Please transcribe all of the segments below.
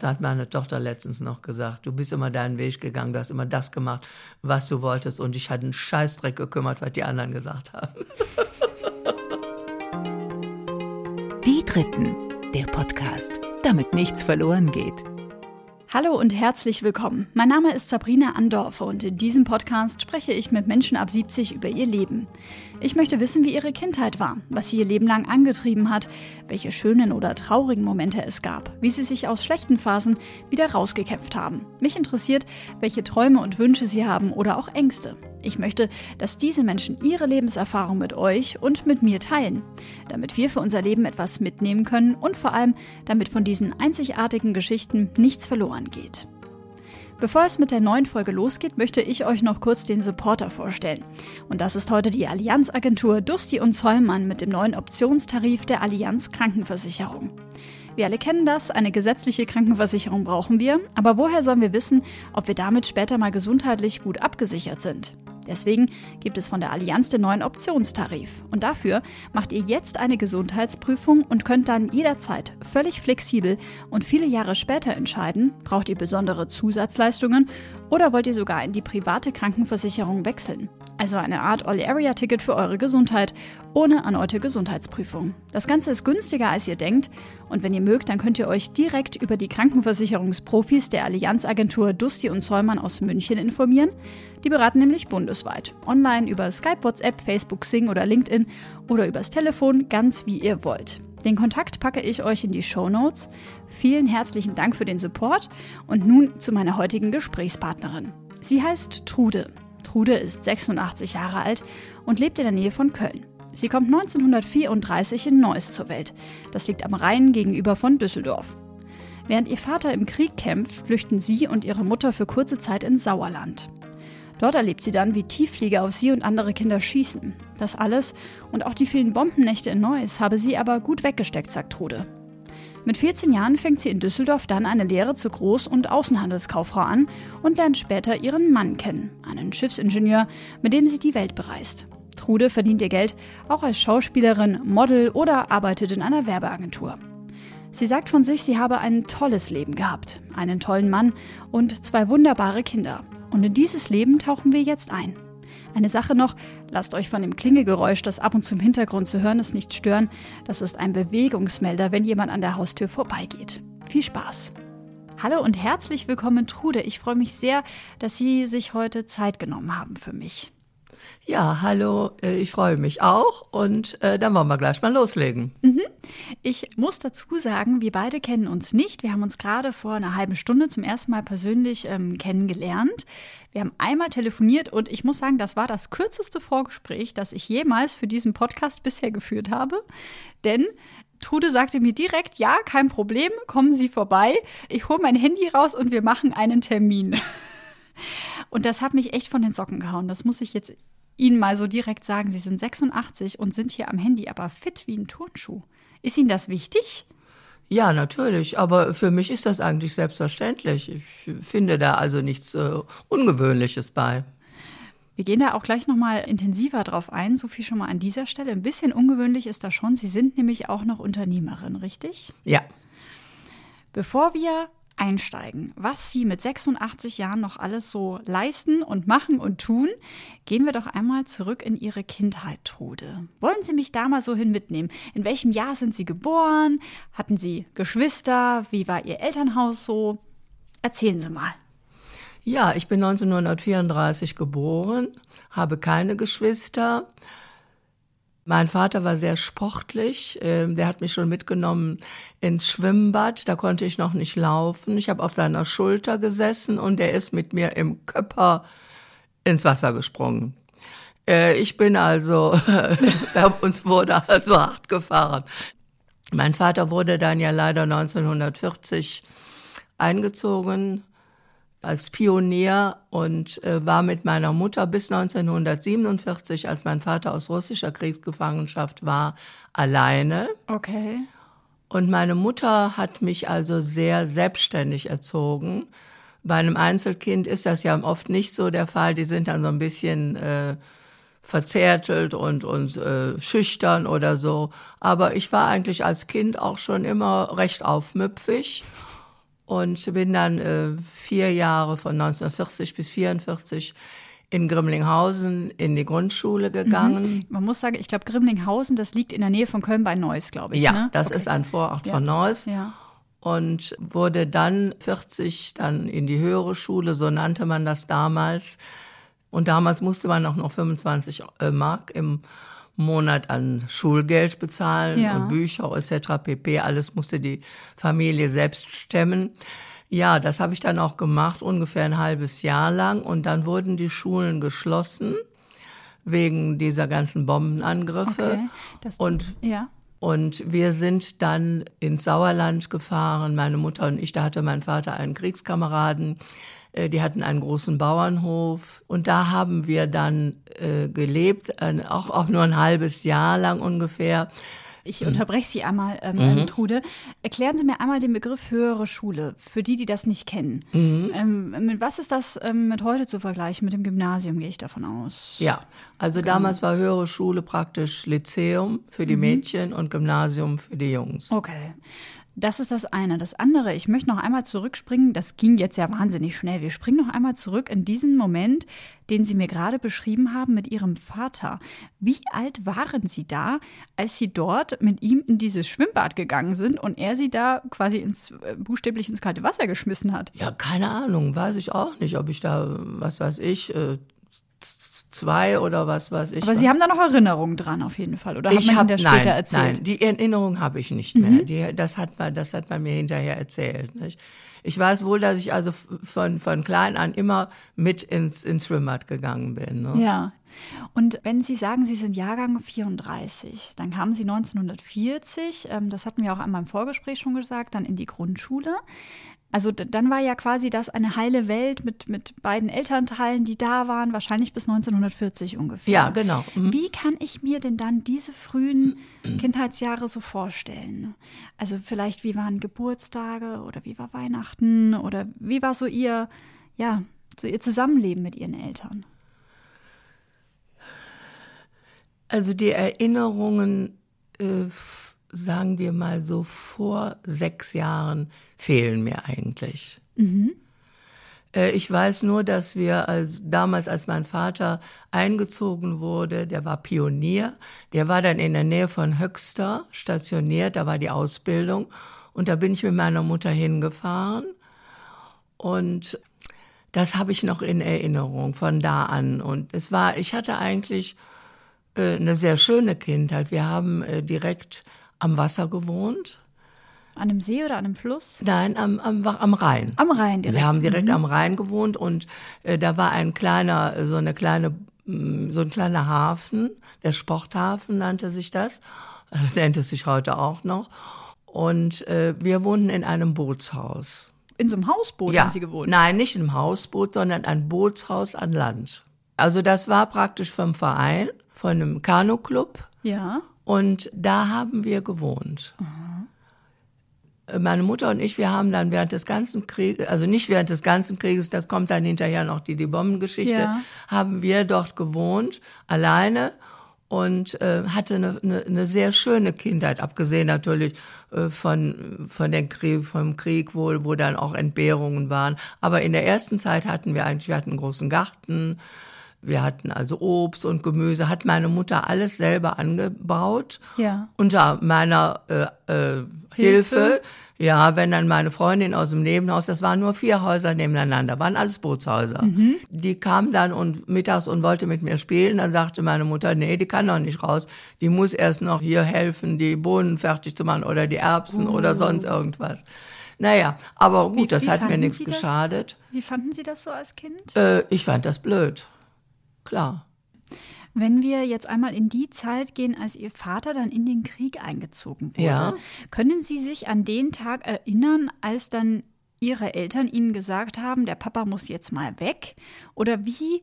Da hat meine Tochter letztens noch gesagt, du bist immer deinen Weg gegangen, du hast immer das gemacht, was du wolltest und ich hatte einen Scheißdreck gekümmert, was die anderen gesagt haben. Die Dritten, der Podcast, damit nichts verloren geht. Hallo und herzlich willkommen. Mein Name ist Sabrina Andorfe und in diesem Podcast spreche ich mit Menschen ab 70 über ihr Leben. Ich möchte wissen, wie ihre Kindheit war, was sie ihr Leben lang angetrieben hat, welche schönen oder traurigen Momente es gab, wie sie sich aus schlechten Phasen wieder rausgekämpft haben. Mich interessiert, welche Träume und Wünsche sie haben oder auch Ängste. Ich möchte, dass diese Menschen ihre Lebenserfahrung mit euch und mit mir teilen, damit wir für unser Leben etwas mitnehmen können und vor allem, damit von diesen einzigartigen Geschichten nichts verloren geht. Bevor es mit der neuen Folge losgeht, möchte ich euch noch kurz den Supporter vorstellen. Und das ist heute die Allianzagentur Dusti und Zollmann mit dem neuen Optionstarif der Allianz Krankenversicherung. Wir alle kennen das, eine gesetzliche Krankenversicherung brauchen wir, aber woher sollen wir wissen, ob wir damit später mal gesundheitlich gut abgesichert sind? Deswegen gibt es von der Allianz den neuen Optionstarif. Und dafür macht ihr jetzt eine Gesundheitsprüfung und könnt dann jederzeit völlig flexibel und viele Jahre später entscheiden, braucht ihr besondere Zusatzleistungen oder wollt ihr sogar in die private Krankenversicherung wechseln? Also eine Art All-Area-Ticket für eure Gesundheit ohne erneute Gesundheitsprüfung. Das Ganze ist günstiger, als ihr denkt. Und wenn ihr mögt, dann könnt ihr euch direkt über die Krankenversicherungsprofis der Allianzagentur Dusti und Zollmann aus München informieren. Die beraten nämlich bundesweit. Online über Skype, WhatsApp, Facebook, Sing oder LinkedIn oder übers Telefon, ganz wie ihr wollt. Den Kontakt packe ich euch in die Show Notes. Vielen herzlichen Dank für den Support und nun zu meiner heutigen Gesprächspartnerin. Sie heißt Trude. Trude ist 86 Jahre alt und lebt in der Nähe von Köln. Sie kommt 1934 in Neuss zur Welt. Das liegt am Rhein gegenüber von Düsseldorf. Während ihr Vater im Krieg kämpft, flüchten sie und ihre Mutter für kurze Zeit ins Sauerland. Dort erlebt sie dann, wie Tiefflieger auf sie und andere Kinder schießen. Das alles und auch die vielen Bombennächte in Neuss habe sie aber gut weggesteckt, sagt Trude. Mit 14 Jahren fängt sie in Düsseldorf dann eine Lehre zur Groß- und Außenhandelskauffrau an und lernt später ihren Mann kennen, einen Schiffsingenieur, mit dem sie die Welt bereist. Trude verdient ihr Geld auch als Schauspielerin, Model oder arbeitet in einer Werbeagentur. Sie sagt von sich, sie habe ein tolles Leben gehabt, einen tollen Mann und zwei wunderbare Kinder. Und in dieses Leben tauchen wir jetzt ein. Eine Sache noch, lasst euch von dem Klingelgeräusch, das ab und zu im Hintergrund zu hören ist, nicht stören. Das ist ein Bewegungsmelder, wenn jemand an der Haustür vorbeigeht. Viel Spaß! Hallo und herzlich willkommen, Trude. Ich freue mich sehr, dass Sie sich heute Zeit genommen haben für mich. Ja, hallo, äh, ich freue mich auch und äh, dann wollen wir gleich mal loslegen. Mhm. Ich muss dazu sagen, wir beide kennen uns nicht. Wir haben uns gerade vor einer halben Stunde zum ersten Mal persönlich ähm, kennengelernt. Wir haben einmal telefoniert und ich muss sagen, das war das kürzeste Vorgespräch, das ich jemals für diesen Podcast bisher geführt habe. Denn Trude sagte mir direkt, ja, kein Problem, kommen Sie vorbei. Ich hole mein Handy raus und wir machen einen Termin. Und das hat mich echt von den Socken gehauen. Das muss ich jetzt Ihnen mal so direkt sagen. Sie sind 86 und sind hier am Handy, aber fit wie ein Turnschuh. Ist Ihnen das wichtig? Ja, natürlich. Aber für mich ist das eigentlich selbstverständlich. Ich finde da also nichts äh, Ungewöhnliches bei. Wir gehen da auch gleich nochmal intensiver drauf ein. So viel schon mal an dieser Stelle. Ein bisschen ungewöhnlich ist das schon. Sie sind nämlich auch noch Unternehmerin, richtig? Ja. Bevor wir einsteigen, was Sie mit 86 Jahren noch alles so leisten und machen und tun, gehen wir doch einmal zurück in Ihre Kindheit, Trude. Wollen Sie mich da mal so hin mitnehmen? In welchem Jahr sind Sie geboren? Hatten Sie Geschwister? Wie war Ihr Elternhaus so? Erzählen Sie mal. Ja, ich bin 1934 geboren, habe keine Geschwister. Mein Vater war sehr sportlich. Ähm, der hat mich schon mitgenommen ins Schwimmbad. Da konnte ich noch nicht laufen. Ich habe auf seiner Schulter gesessen und er ist mit mir im Köpper ins Wasser gesprungen. Äh, ich bin also, uns wurde also hart gefahren. Mein Vater wurde dann ja leider 1940 eingezogen als Pionier und äh, war mit meiner Mutter bis 1947, als mein Vater aus russischer Kriegsgefangenschaft war, alleine. Okay. Und meine Mutter hat mich also sehr selbstständig erzogen. Bei einem Einzelkind ist das ja oft nicht so der Fall. Die sind dann so ein bisschen äh, verzärtelt und, und äh, schüchtern oder so. Aber ich war eigentlich als Kind auch schon immer recht aufmüpfig und bin dann äh, vier Jahre von 1940 bis 1944 in Grimlinghausen in die Grundschule gegangen. Mhm. Man muss sagen, ich glaube, Grimlinghausen, das liegt in der Nähe von Köln bei Neuss, glaube ich. Ja, ne? das okay. ist ein Vorort ja. von Neuss. Ja. Und wurde dann 40 dann in die höhere Schule, so nannte man das damals. Und damals musste man auch noch 25 äh, Mark im Monat an Schulgeld bezahlen ja. und Bücher etc. pp. Alles musste die Familie selbst stemmen. Ja, das habe ich dann auch gemacht, ungefähr ein halbes Jahr lang. Und dann wurden die Schulen geschlossen wegen dieser ganzen Bombenangriffe. Okay, das, und ja. Und wir sind dann ins Sauerland gefahren, meine Mutter und ich. Da hatte mein Vater einen Kriegskameraden. Äh, die hatten einen großen Bauernhof. Und da haben wir dann äh, gelebt, äh, auch, auch nur ein halbes Jahr lang ungefähr. Ich unterbreche Sie einmal, ähm, mhm. Ähm, Trude. Erklären Sie mir einmal den Begriff höhere Schule, für die, die das nicht kennen. Mhm. Ähm, mit was ist das ähm, mit heute zu vergleichen? Mit dem Gymnasium gehe ich davon aus. Ja, also genau. damals war höhere Schule praktisch Lyzeum für die mhm. Mädchen und Gymnasium für die Jungs. Okay. Das ist das eine. Das andere, ich möchte noch einmal zurückspringen. Das ging jetzt ja wahnsinnig schnell. Wir springen noch einmal zurück in diesen Moment, den Sie mir gerade beschrieben haben mit Ihrem Vater. Wie alt waren Sie da, als Sie dort mit ihm in dieses Schwimmbad gegangen sind und er Sie da quasi ins, äh, buchstäblich ins kalte Wasser geschmissen hat? Ja, keine Ahnung. Weiß ich auch nicht, ob ich da, was weiß ich, äh, zwei oder was weiß ich. Aber Sie haben da noch Erinnerungen dran auf jeden Fall, oder ich hat man hab, Ihnen später nein, erzählt? Nein, die Erinnerung habe ich nicht mehr. Mhm. Die, das, hat man, das hat man mir hinterher erzählt. Nicht? Ich weiß wohl, dass ich also von, von klein an immer mit ins, ins Schwimmbad gegangen bin. Ne? Ja. Und wenn Sie sagen, Sie sind Jahrgang 34, dann kamen Sie 1940, ähm, das hatten wir auch einmal im Vorgespräch schon gesagt, dann in die Grundschule. Also dann war ja quasi das eine heile Welt mit, mit beiden Elternteilen, die da waren, wahrscheinlich bis 1940 ungefähr. Ja, genau. Mhm. Wie kann ich mir denn dann diese frühen Kindheitsjahre so vorstellen? Also vielleicht, wie waren Geburtstage oder wie war Weihnachten oder wie war so ihr, ja, so ihr Zusammenleben mit ihren Eltern? Also die Erinnerungen äh, sagen wir mal so, vor sechs Jahren fehlen mir eigentlich. Mhm. Äh, ich weiß nur, dass wir als, damals, als mein Vater eingezogen wurde, der war Pionier, der war dann in der Nähe von Höxter stationiert, da war die Ausbildung und da bin ich mit meiner Mutter hingefahren und das habe ich noch in Erinnerung von da an und es war, ich hatte eigentlich äh, eine sehr schöne Kindheit. Wir haben äh, direkt am Wasser gewohnt. An einem See oder an einem Fluss? Nein, am, am, am Rhein. Am Rhein direkt. Wir haben direkt mhm. am Rhein gewohnt und äh, da war ein kleiner, so eine kleine, mm, so ein kleiner Hafen, der Sporthafen nannte sich das, nennt es sich heute auch noch. Und äh, wir wohnten in einem Bootshaus. In so einem Hausboot ja. haben Sie gewohnt? Nein, nicht in einem Hausboot, sondern ein Bootshaus an Land. Also das war praktisch vom Verein, von einem Kanuclub. Ja. Und da haben wir gewohnt. Mhm. Meine Mutter und ich, wir haben dann während des ganzen Krieges, also nicht während des ganzen Krieges, das kommt dann hinterher noch die, die Bombengeschichte, ja. haben wir dort gewohnt, alleine und äh, hatte eine, eine, eine sehr schöne Kindheit, abgesehen natürlich äh, von von den Krieg, vom Krieg, wo wo dann auch Entbehrungen waren. Aber in der ersten Zeit hatten wir eigentlich, wir hatten einen großen Garten, wir hatten also Obst und Gemüse, hat meine Mutter alles selber angebaut. Ja. Unter meiner äh, äh, Hilfe. Hilfe. Ja, wenn dann meine Freundin aus dem Nebenhaus, das waren nur vier Häuser nebeneinander, waren alles Bootshäuser. Mhm. Die kam dann und mittags und wollte mit mir spielen. Dann sagte meine Mutter, nee, die kann noch nicht raus. Die muss erst noch hier helfen, die Bohnen fertig zu machen oder die Erbsen uh. oder sonst irgendwas. Naja, aber gut, wie, das wie hat mir nichts geschadet. Wie fanden Sie das so als Kind? Äh, ich fand das blöd klar. Wenn wir jetzt einmal in die Zeit gehen, als Ihr Vater dann in den Krieg eingezogen wurde, ja. können Sie sich an den Tag erinnern, als dann Ihre Eltern Ihnen gesagt haben, der Papa muss jetzt mal weg? Oder wie,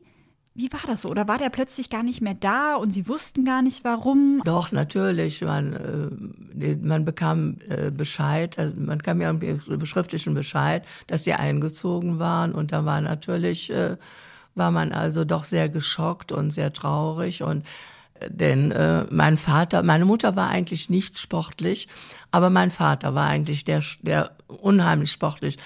wie war das so? Oder war der plötzlich gar nicht mehr da und Sie wussten gar nicht warum? Doch, natürlich. Man, äh, man bekam äh, Bescheid, also man kam ja einen beschriftlichen Bescheid, dass sie eingezogen waren und da war natürlich. Äh, war man also doch sehr geschockt und sehr traurig und Denn äh, mein Vater, meine Mutter war eigentlich nicht sportlich, aber mein Vater war eigentlich der, der unheimlich sportlich.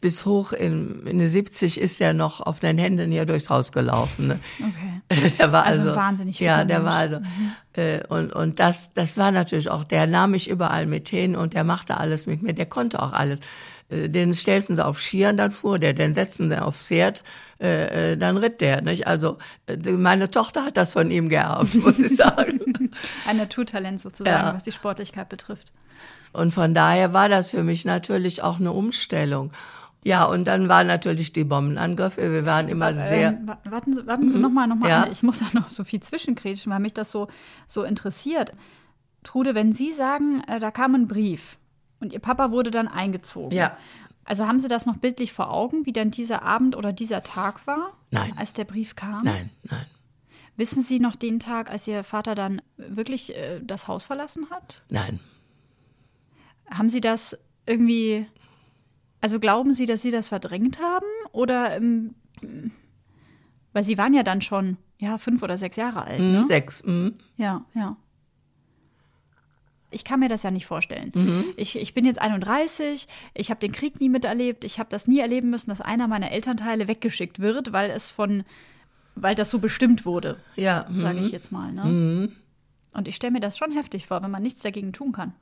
Bis hoch in, in die 70 ist er noch auf den Händen hier durchs Haus gelaufen. Ne? Okay. Der war also, also wahnsinnig Ja, der Mensch. war also. Mhm. Äh, und und das, das war natürlich auch, der nahm mich überall mit hin und der machte alles mit mir, der konnte auch alles. Äh, den stellten sie auf Skiern, dann fuhr der, den setzten sie auf Pferd, äh, äh dann ritt der. Nicht? Also äh, meine Tochter hat das von ihm geerbt, muss ich sagen. Ein Naturtalent sozusagen, Ja. was die Sportlichkeit betrifft. Und von daher war das für mich natürlich auch eine Umstellung. Ja, und dann waren natürlich die Bombenangriffe. Wir waren immer sehr. Ähm, wa- warten Sie, warten Sie noch mal, noch mal Ja. Ich muss da noch so viel zwischenkretschen, weil mich das so, so interessiert. Trude, wenn Sie sagen, da kam ein Brief und Ihr Papa wurde dann eingezogen. Ja. Also haben Sie das noch bildlich vor Augen, wie dann dieser Abend oder dieser Tag war? Nein. Als der Brief kam? Nein, nein, Wissen Sie noch den Tag, als Ihr Vater dann wirklich äh, das Haus verlassen hat? nein. Haben Sie das irgendwie, also glauben Sie, dass Sie das verdrängt haben? Oder, ähm, weil Sie waren ja dann schon, ja, fünf oder sechs Jahre alt, Hm, ne? Sechs. Hm. Ja, ja. Ich kann mir das ja nicht vorstellen. Mhm. Ich, ich bin jetzt 31, ich habe den Krieg nie miterlebt, ich habe das nie erleben müssen, dass einer meiner Elternteile weggeschickt wird, weil es von, weil das so bestimmt wurde, Ja. sage hm. ich jetzt mal. Ne? Und ich stelle mir das schon heftig vor, wenn man nichts dagegen tun kann.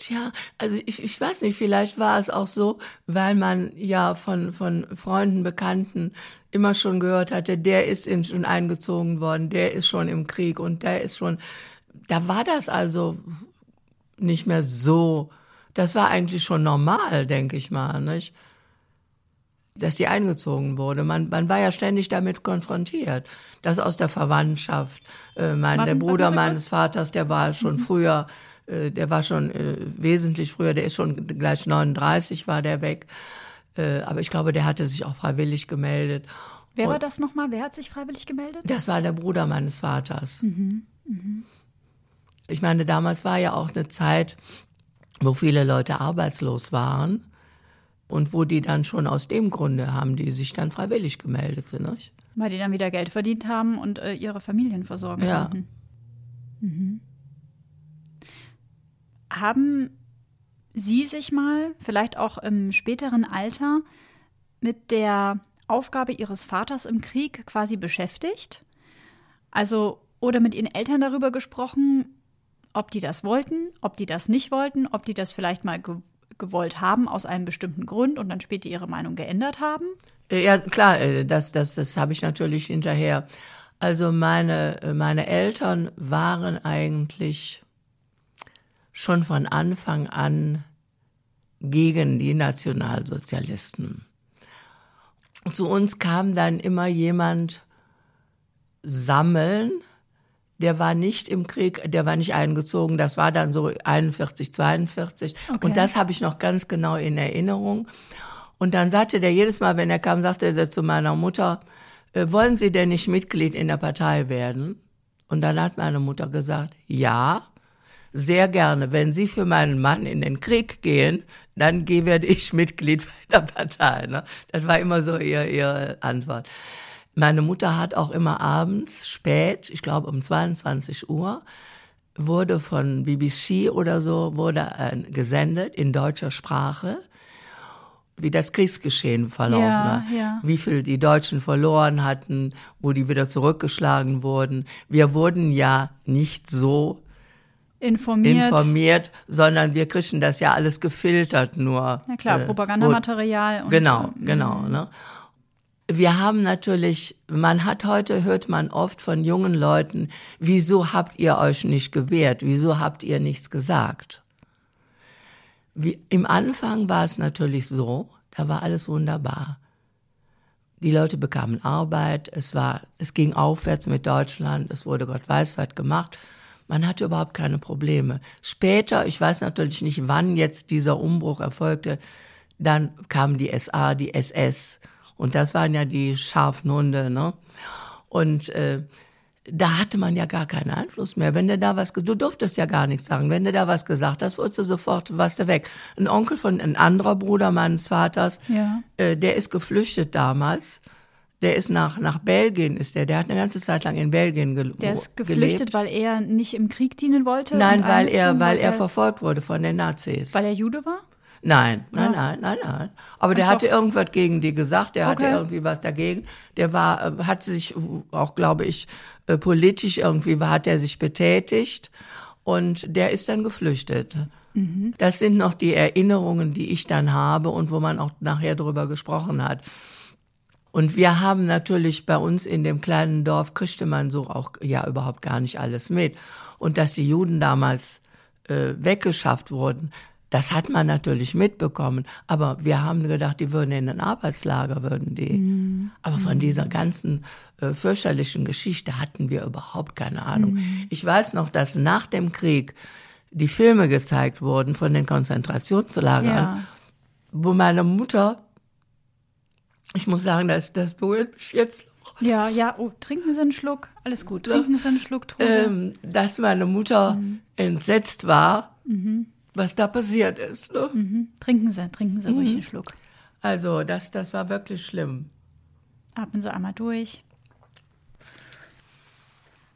Tja, also ich, ich weiß nicht, vielleicht war es auch so, weil man ja von, von Freunden, Bekannten immer schon gehört hatte, der ist in, schon eingezogen worden, der ist schon im Krieg und der ist schon, da war das also nicht mehr so, das war eigentlich schon normal, denke ich mal, nicht? Dass sie eingezogen wurde. Man, man war ja ständig damit konfrontiert. Das aus der Verwandtschaft. Äh, mein, Warten- der Bruder meines Vaters, der war schon früher, äh, der war schon äh, wesentlich früher, der ist schon gleich 39 war der weg. Äh, aber ich glaube, der hatte sich auch freiwillig gemeldet. Wer Und war das nochmal? Wer hat sich freiwillig gemeldet? Das war der Bruder meines Vaters. Ich meine, damals war ja auch eine Zeit, wo viele Leute arbeitslos waren und wo die dann schon aus dem Grunde haben, die sich dann freiwillig gemeldet sind. Nicht? Weil die dann wieder Geld verdient haben und äh, ihre Familien versorgen Ja. konnten. Mhm. Haben Sie sich mal, vielleicht auch im späteren Alter, mit der Aufgabe Ihres Vaters im Krieg quasi beschäftigt? Also, oder mit Ihren Eltern darüber gesprochen, ob die das wollten, ob die das nicht wollten, ob die das vielleicht mal ge gewollt haben aus einem bestimmten Grund und dann später ihre Meinung geändert haben? Äh, Ja, klar, äh, das, das, das habe ich natürlich hinterher. Also meine, äh, meine Eltern waren eigentlich schon von Anfang an gegen die Nationalsozialisten. Zu uns kam dann immer jemand sammeln, der war nicht im Krieg, der war nicht eingezogen, das war dann so 41, 42. Okay. Und das habe ich noch ganz genau in Erinnerung. Und dann sagte der jedes Mal, wenn er kam, sagte er zu meiner Mutter, äh, wollen Sie denn nicht Mitglied in der Partei werden? Und dann hat meine Mutter gesagt, ja, sehr gerne. Wenn Sie für meinen Mann in den Krieg gehen, dann werde ich Mitglied bei der Partei. Ne? Das war immer so ihr, ihre Antwort. Meine Mutter hat auch immer abends spät, ich glaube um 22 Uhr, wurde von BBC oder so, wurde äh, gesendet in deutscher Sprache, wie das Kriegsgeschehen verlaufen war. ja. Wie viel die Deutschen verloren hatten, wo die wieder zurückgeschlagen wurden. Wir wurden ja nicht so Informiert. informiert, sondern wir kriegen das ja alles gefiltert nur. Ja klar, äh, Propagandamaterial. Und, Genau, ähm, genau. Ne? Wir haben natürlich, man hat heute, hört man oft von jungen Leuten, wieso habt ihr euch nicht gewehrt? Wieso habt ihr nichts gesagt? Wie, Im Anfang war es natürlich so, da war alles wunderbar. Die Leute bekamen Arbeit, es war, es ging aufwärts mit Deutschland, es wurde Gott weiß was gemacht. Man hatte überhaupt keine Probleme. Später, ich weiß natürlich nicht, wann jetzt dieser Umbruch erfolgte, dann kam die SA, die SS. Und das waren ja die scharfen Hunde, ne? Und äh, da hatte man ja gar keinen Einfluss mehr. Wenn du da was, du durftest ja gar nichts sagen. Wenn du da was gesagt hast, wurdest du sofort, warst du weg. Ein Onkel von, ein anderer Bruder meines Vaters, Ja. äh, der ist geflüchtet damals Der ist nach, nach Belgien, ist der. Der hat eine ganze Zeit lang in Belgien ge Der ist geflüchtet, gelebt. weil er nicht im Krieg dienen wollte? Nein, weil er, weil er verfolgt wurde von den Nazis. Weil er Jude war? Nein, nein, nein, nein, nein. Aber der hatte irgendwas gegen die gesagt, der hatte irgendwie was dagegen. Der war, äh, hat sich auch, glaube ich, äh, politisch irgendwie hat er sich betätigt und der ist dann geflüchtet. Mhm. Das sind noch die Erinnerungen, die ich dann habe und wo man auch nachher drüber gesprochen hat. Und wir haben natürlich bei uns in dem kleinen Dorf kriegte man so auch ja überhaupt gar nicht alles mit. Und dass die Juden damals äh, weggeschafft wurden, das hat man natürlich mitbekommen. Aber wir haben gedacht, die würden in ein Arbeitslager, würden die. Aber von dieser ganzen äh, fürchterlichen Geschichte hatten wir überhaupt keine Ahnung. Ich weiß noch, dass nach dem Krieg die Filme gezeigt wurden von den Konzentrationslagern, Ja. wo meine Mutter, ich muss sagen, das, das berührt mich jetzt Ja, ja. Oh, trinken Sie einen Schluck. Alles gut. Trinken Sie einen Schluck, Trude. ähm, dass meine Mutter entsetzt war, was da passiert ist. Ne? Mhm. Trinken Sie, trinken Sie Mhm. ruhig einen Schluck. Also das, das war wirklich schlimm. Atmen Sie einmal durch.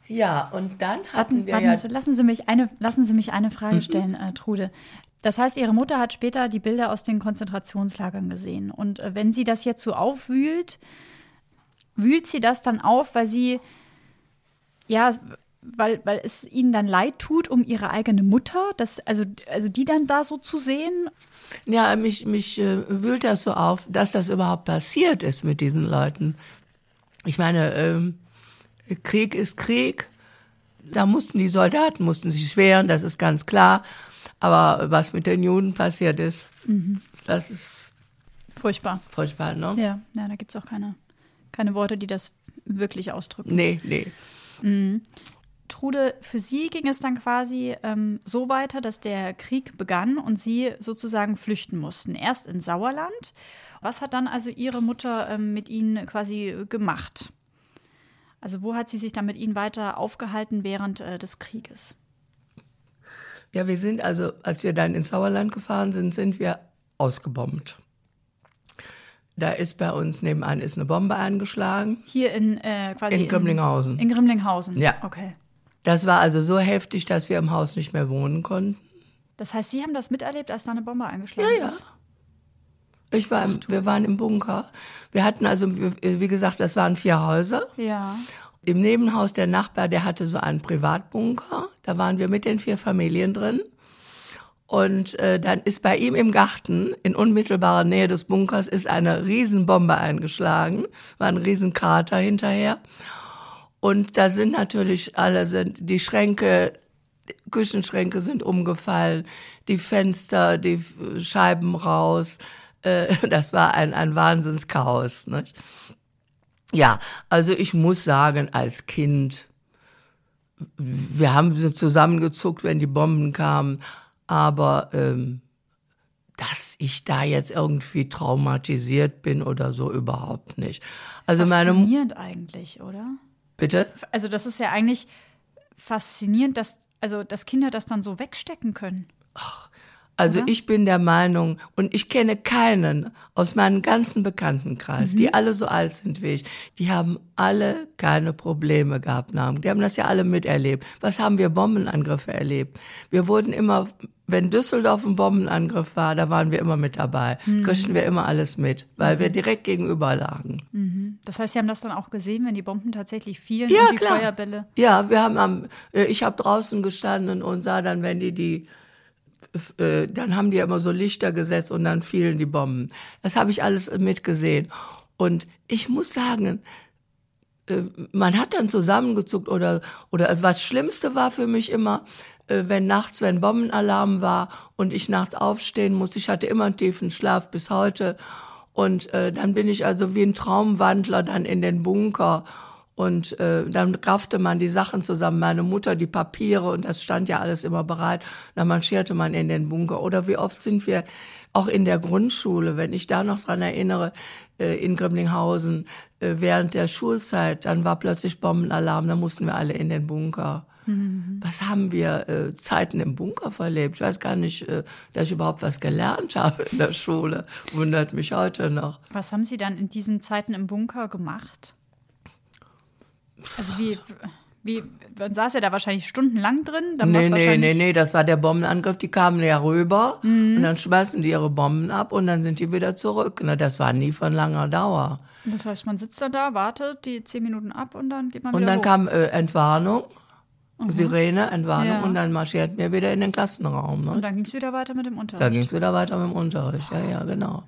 Ja, und dann hatten Warten, wir ja, Sie, lassen, Sie mich eine, lassen Sie mich eine Mhm. Frage stellen, äh, Trude. Das heißt, Ihre Mutter hat später die Bilder aus den Konzentrationslagern gesehen. Und äh, wenn sie das jetzt so aufwühlt, wühlt sie das dann auf, weil sie, ja, weil, weil es ihnen dann leid tut um ihre eigene Mutter, das, also, also die dann da so zu sehen? ja, mich, mich äh, wühlt das so auf, dass das überhaupt passiert ist mit diesen Leuten. Ich meine, ähm, Krieg ist Krieg. Da mussten die Soldaten mussten sich wehren, das ist ganz klar. Aber was mit den Juden passiert ist, das ist Furchtbar. furchtbar, ne? Ja, ja da gibt es auch keine, keine Worte, die das wirklich ausdrücken. Nee, nee. Trude, für Sie ging es dann quasi ähm, so weiter, dass der Krieg begann und Sie sozusagen flüchten mussten. Erst in Sauerland. Was hat dann also Ihre Mutter ähm, mit Ihnen quasi gemacht? Also wo hat sie sich dann mit Ihnen weiter aufgehalten während äh, des Krieges? Ja, wir sind also, als wir dann ins Sauerland gefahren sind, sind wir ausgebombt. Da ist bei uns nebenan ist eine Bombe eingeschlagen. Hier in äh, quasi In Grimlinghausen. In, Grimlinghausen. Ja. Okay. Das war also so heftig, dass wir im Haus nicht mehr wohnen konnten. Das heißt, Sie haben das miterlebt, als da eine Bombe eingeschlagen Ja, ja. ist? Ich war im, wir waren im Bunker. Wir hatten also, wie gesagt, das waren vier Häuser. Ja. Im Nebenhaus der Nachbar, der hatte so einen Privatbunker. Da waren wir mit den vier Familien drin. Und äh, dann ist bei ihm im Garten, in unmittelbarer Nähe des Bunkers, ist eine Riesenbombe eingeschlagen. War ein Riesenkrater hinterher. Und da sind natürlich alle, sind die Schränke, Küchenschränke sind umgefallen, die Fenster, die Scheiben raus. Äh, das war ein, ein Wahnsinnschaos. Nicht? Ja, also ich muss sagen, als Kind, wir haben zusammengezuckt, wenn die Bomben kamen, aber ähm, dass ich da jetzt irgendwie traumatisiert bin oder so überhaupt nicht. Also meine eigentlich, oder? Bitte. Also das ist ja eigentlich faszinierend, dass, also, dass Kinder das dann so wegstecken können. Also Oder? ich bin der Meinung, und ich kenne keinen aus meinem ganzen Bekanntenkreis, die alle so alt sind wie ich, die haben alle keine Probleme gehabt. Die haben das ja alle miterlebt. Was haben wir Bombenangriffe erlebt? Wir wurden immer, wenn Düsseldorf ein Bombenangriff war, da waren wir immer mit dabei. Kriegten wir immer alles mit, weil wir direkt gegenüber lagen. Das heißt, Sie haben das dann auch gesehen, wenn die Bomben tatsächlich fielen Ja, und die klar. Feuerbälle. Ja, wir haben am, äh, ich habe draußen gestanden und sah dann, wenn die die, äh, dann haben die immer so Lichter gesetzt und dann fielen die Bomben. Das habe ich alles mitgesehen. Und ich muss sagen, äh, man hat dann zusammengezuckt oder oder was Schlimmste war für mich immer, wenn nachts, wenn Bombenalarm war und ich nachts aufstehen musste. Ich hatte immer einen tiefen Schlaf bis heute und äh, dann bin ich also wie ein Traumwandler dann in den Bunker und äh, dann raffte man die Sachen zusammen, meine Mutter die Papiere und das stand ja alles immer bereit. Dann marschierte man in den Bunker. Oder wie oft sind wir auch in der Grundschule, wenn ich da noch dran erinnere, äh, in Grimlinghausen, äh, während der Schulzeit, dann war plötzlich Bombenalarm, dann mussten wir alle in den Bunker. Mhm. Was haben wir äh, Zeiten im Bunker verlebt? Ich weiß gar nicht, äh, dass ich überhaupt was gelernt habe in der Schule. Wundert mich heute noch. Was haben Sie dann in diesen Zeiten im Bunker gemacht? Also wie, wie, dann saß er da wahrscheinlich stundenlang drin? Dann nee, nee, nee, nee, das war der Bombenangriff. Die kamen ja rüber mhm. und dann schmeißen die ihre Bomben ab und dann sind die wieder zurück. Na, das war nie von langer Dauer. Das heißt, man sitzt dann da, wartet die zehn Minuten ab und dann geht man und wieder Und dann hoch. kam äh, Entwarnung. Mhm. Sirene, Entwarnung ja. und dann marschierten wir wieder in den Klassenraum. Ne? Und dann ging es wieder weiter mit dem Unterricht. Da ging es wieder weiter mit dem Unterricht, ja, ja, genau.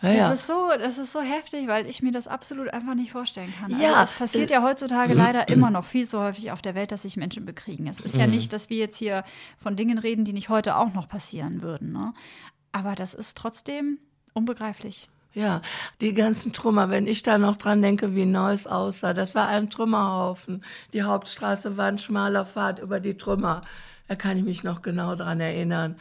Ja, das, ja. Ist so, das ist so heftig, weil ich mir das absolut einfach nicht vorstellen kann. Also ja. Es passiert ja heutzutage leider immer noch viel zu häufig auf der Welt, dass sich Menschen bekriegen. Es ist ja mhm. nicht, dass wir jetzt hier von Dingen reden, die nicht heute auch noch passieren würden. Ne? Aber das ist trotzdem unbegreiflich. Ja, die ganzen Trümmer, wenn ich da noch dran denke, wie Neues aussah, das war ein Trümmerhaufen. Die Hauptstraße war ein schmaler Pfad über die Trümmer. Da kann ich mich noch genau dran erinnern.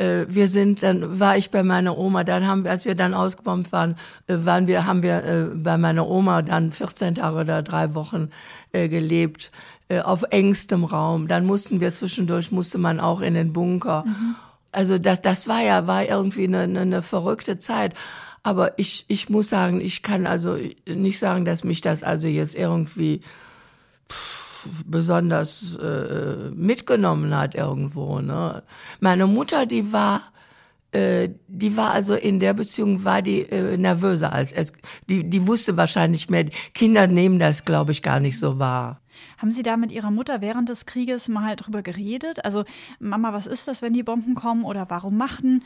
Äh, wir sind, dann war ich bei meiner Oma, dann haben wir, als wir dann ausgebombt waren, äh, waren wir, haben wir äh, bei meiner Oma dann 14 Tage oder drei Wochen gelebt, auf engstem Raum. Dann mussten wir zwischendurch, musste man auch in den Bunker. Mhm. Also das, das war ja, war irgendwie eine, eine, eine verrückte Zeit. Aber ich, ich muss sagen, ich kann also nicht sagen, dass mich das also jetzt irgendwie besonders äh, mitgenommen hat irgendwo. Ne? Meine Mutter, die war, äh, die war also in der Beziehung war die äh, nervöser als es. Die, die wusste wahrscheinlich mehr. Kinder nehmen das, glaube ich, gar nicht so wahr. Haben Sie da mit Ihrer Mutter während des Krieges mal drüber geredet? Also, Mama, was ist das, wenn die Bomben kommen oder warum machen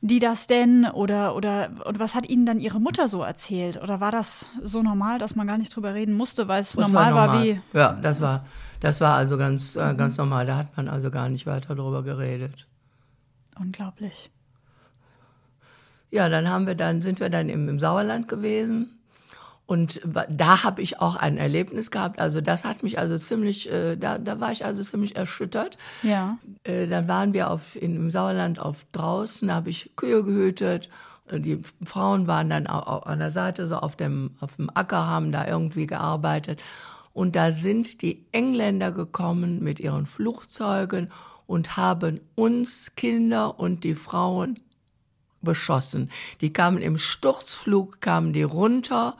die das denn? Oder, oder, und was hat Ihnen dann Ihre Mutter so erzählt? Oder war das so normal, dass man gar nicht drüber reden musste, weil es normal war, normal wie. Ja, das war, das war also ganz, äh, ganz normal. Da hat man also gar nicht weiter drüber geredet. Unglaublich. Ja, dann haben wir dann, sind wir dann im, im Sauerland gewesen. Und da habe ich auch ein Erlebnis gehabt. Also das hat mich also ziemlich, äh, da, da war ich also ziemlich erschüttert. Ja. Äh, dann waren wir auf, in, im Sauerland auf draußen, da habe ich Kühe gehütet. Die Frauen waren dann auch an der Seite so auf dem, auf dem Acker, haben da irgendwie gearbeitet. Und da sind die Engländer gekommen mit ihren Flugzeugen und haben uns Kinder und die Frauen beschossen. Die kamen im Sturzflug, kamen die runter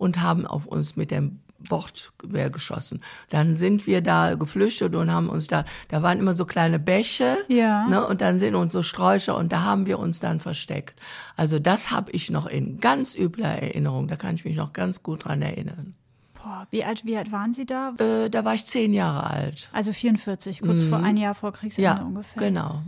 und haben auf uns mit dem Bordgewehr geschossen. Dann sind wir da geflüchtet und haben uns da, da waren immer so kleine Bäche, ja. ne, und dann sind uns so Sträucher und da haben wir uns dann versteckt. Also das habe ich noch in ganz übler Erinnerung. Da kann ich mich noch ganz gut dran erinnern. Boah, wie alt, wie alt waren Sie da? Äh, da war ich zehn Jahre alt. Also 44, kurz mhm. vor ein Jahr vor Kriegsende ja, ungefähr. Genau.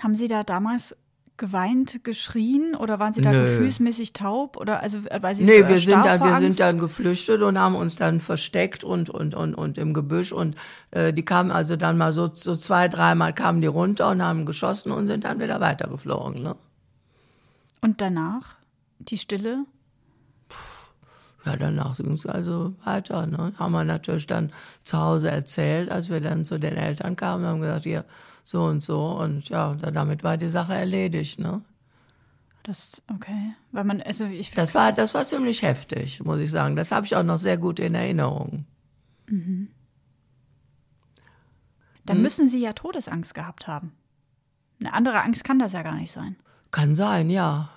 Haben Sie da damals geweint, geschrien oder waren Sie da Nö. gefühlsmäßig taub oder also äh, weil Sie Nee, so wir sind dann wir sind dann geflüchtet und haben uns dann versteckt und und und und im Gebüsch und äh, die kamen also dann mal so so zwei, dreimal kamen die runter und haben geschossen und sind dann wieder weitergeflogen, ne? Und danach die Stille? Ja, danach ging es also weiter. Ne? Haben wir natürlich dann zu Hause erzählt, als wir dann zu den Eltern kamen, haben gesagt, hier, so und so. Und ja, damit war die Sache erledigt, ne? Das, okay. Weil man, also ich. Das war, das war ziemlich heftig, muss ich sagen. Das habe ich auch noch sehr gut in Erinnerung. Mhm. Dann hm? müssen Sie ja Todesangst gehabt haben. Eine andere Angst kann das ja gar nicht sein. Kann sein, ja.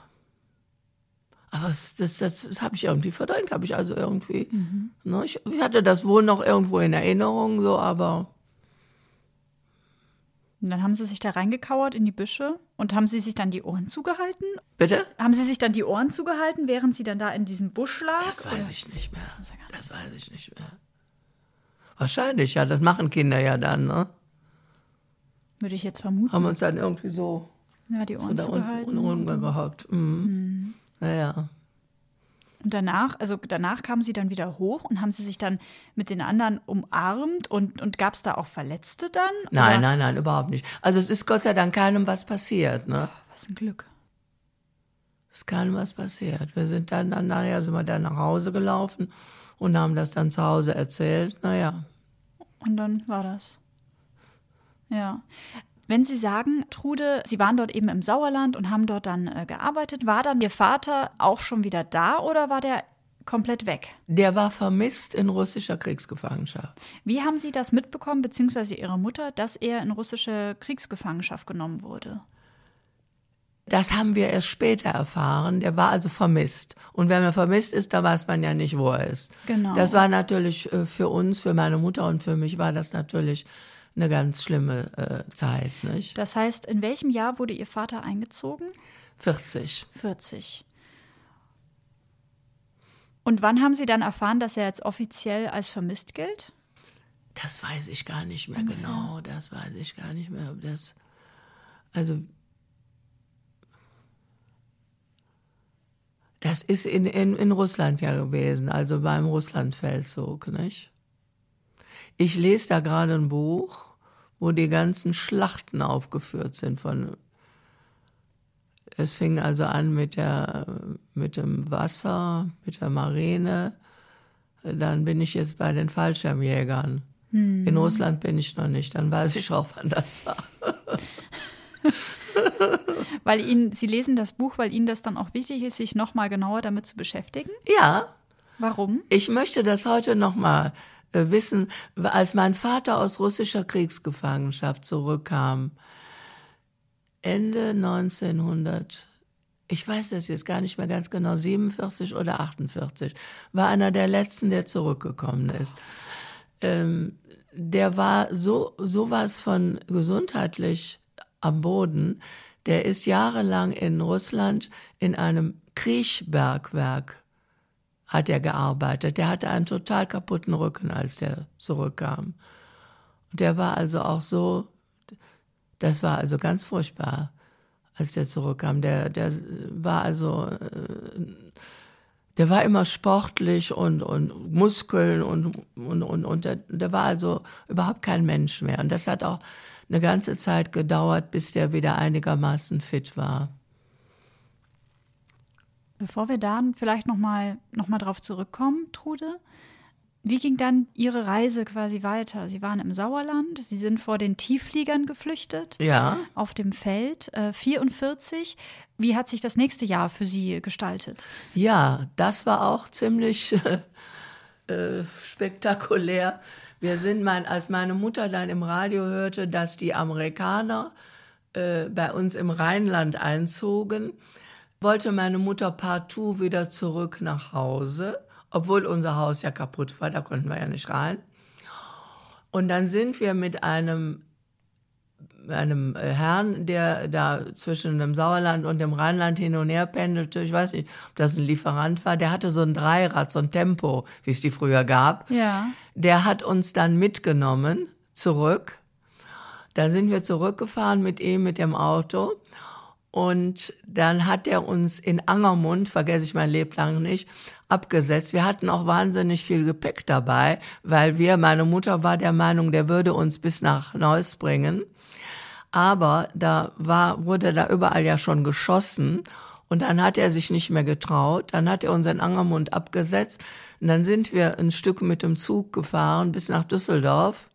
Aber das, das, das, das habe ich irgendwie verdrängt, habe ich also irgendwie. Mhm. Ne, ich, ich hatte das wohl noch irgendwo in Erinnerung, so, aber und dann haben sie sich da reingekauert in die Büsche und haben sie sich dann die Ohren zugehalten? Bitte? Haben sie sich dann die Ohren zugehalten, während sie dann da in diesem Busch lag? Das weiß oder? ich nicht mehr. Das weiß ich nicht mehr. Wahrscheinlich, ja, das machen Kinder ja dann, ne? Würde ich jetzt vermuten. Haben uns dann irgendwie so, ja, die Ohren so zugehalten. unten gehockt. Mhm. Mhm. Naja. Und danach, also danach kamen sie dann wieder hoch und haben sie sich dann mit den anderen umarmt und, und gab es da auch Verletzte dann? Nein, nein, nein, überhaupt nicht. Also es ist Gott sei Dank keinem was passiert, ne? Oh, was ein Glück. Es ist keinem was passiert. Wir sind dann, dann nachher sind wir dann nach Hause gelaufen und haben das dann zu Hause erzählt. Naja. Und dann war das. Ja. Wenn Sie sagen, Trude, Sie waren dort eben im Sauerland und haben dort dann äh, gearbeitet, war dann Ihr Vater auch schon wieder da oder war der komplett weg. Der war vermisst in russischer Kriegsgefangenschaft. Wie haben Sie das mitbekommen, beziehungsweise Ihre Mutter, dass er in russische Kriegsgefangenschaft genommen wurde? Das haben wir erst später erfahren. Der war also vermisst. Und wenn man vermisst ist, da weiß man ja nicht, wo er ist. Genau. Das war natürlich äh, für uns, für meine Mutter und für mich war das natürlich eine ganz schlimme äh, Zeit, nicht? Das heißt, in welchem Jahr wurde Ihr Vater eingezogen? 40. 40. Und wann haben Sie dann erfahren, dass er jetzt offiziell als vermisst gilt? Das weiß ich gar nicht mehr genau. Das weiß ich gar nicht mehr. Das, also, das ist in, in, in Russland ja gewesen, also beim Russlandfeldzug, nicht? Ich lese da gerade ein Buch, wo die ganzen Schlachten aufgeführt sind von es fing also an mit der mit dem Wasser, mit der Marine. Dann bin ich jetzt bei den Fallschirmjägern. In Russland bin ich noch nicht. Dann weiß ich auch, wann das war. Weil Ihnen, Sie lesen das Buch, weil Ihnen das dann auch wichtig ist, sich nochmal genauer damit zu beschäftigen? Ja, Warum? ich möchte das heute noch mal äh, wissen. Als mein Vater aus russischer Kriegsgefangenschaft zurückkam, Ende 1900, ich weiß das jetzt gar nicht mehr ganz genau, 47 oder 48, war einer der letzten, der zurückgekommen ist. Ähm, der war so sowas von gesundheitlich am Boden. Der ist jahrelang in Russland in einem Kriechbergwerk hat er gearbeitet. Der hatte einen total kaputten Rücken, als der zurückkam. Und der war also auch so, das war also ganz furchtbar, als der zurückkam. Der, der war also, äh, der war immer sportlich und, und Muskeln und, und, und, und der, der war also überhaupt kein Mensch mehr. Und das hat auch eine ganze Zeit gedauert, bis der wieder einigermaßen fit war. Bevor wir dann vielleicht nochmal noch mal drauf zurückkommen, Trude, wie ging dann Ihre Reise quasi weiter? Sie waren im Sauerland, Sie sind vor den Tieffliegern geflüchtet, Ja. auf dem Feld, äh, 44. Wie hat sich das nächste Jahr für Sie gestaltet? Ja, das war auch ziemlich äh, spektakulär. Wir sind, mein, als meine Mutter dann im Radio hörte, dass die Amerikaner äh, bei uns im Rheinland einzogen, wollte meine Mutter partout wieder zurück nach Hause, obwohl unser Haus ja kaputt war, da konnten wir ja nicht rein. Und dann sind wir mit einem einem Herrn, der da zwischen dem Sauerland und dem Rheinland hin und her pendelte. Ich weiß nicht, ob das ein Lieferant war. Der hatte so ein Dreirad, so ein Tempo, wie es die früher gab. Ja. Der hat uns dann mitgenommen zurück. Dann sind wir zurückgefahren mit ihm mit dem Auto. Und dann hat er uns in Angermund, vergesse ich mein Leblang nicht, abgesetzt. Wir hatten auch wahnsinnig viel Gepäck dabei, weil wir, meine Mutter war der Meinung, der würde uns bis nach Neuss bringen. Aber da war, wurde da überall ja schon geschossen. Und dann hat er sich nicht mehr getraut. Dann hat er uns in Angermund abgesetzt. Und dann sind wir ein Stück mit dem Zug gefahren bis nach Düsseldorf.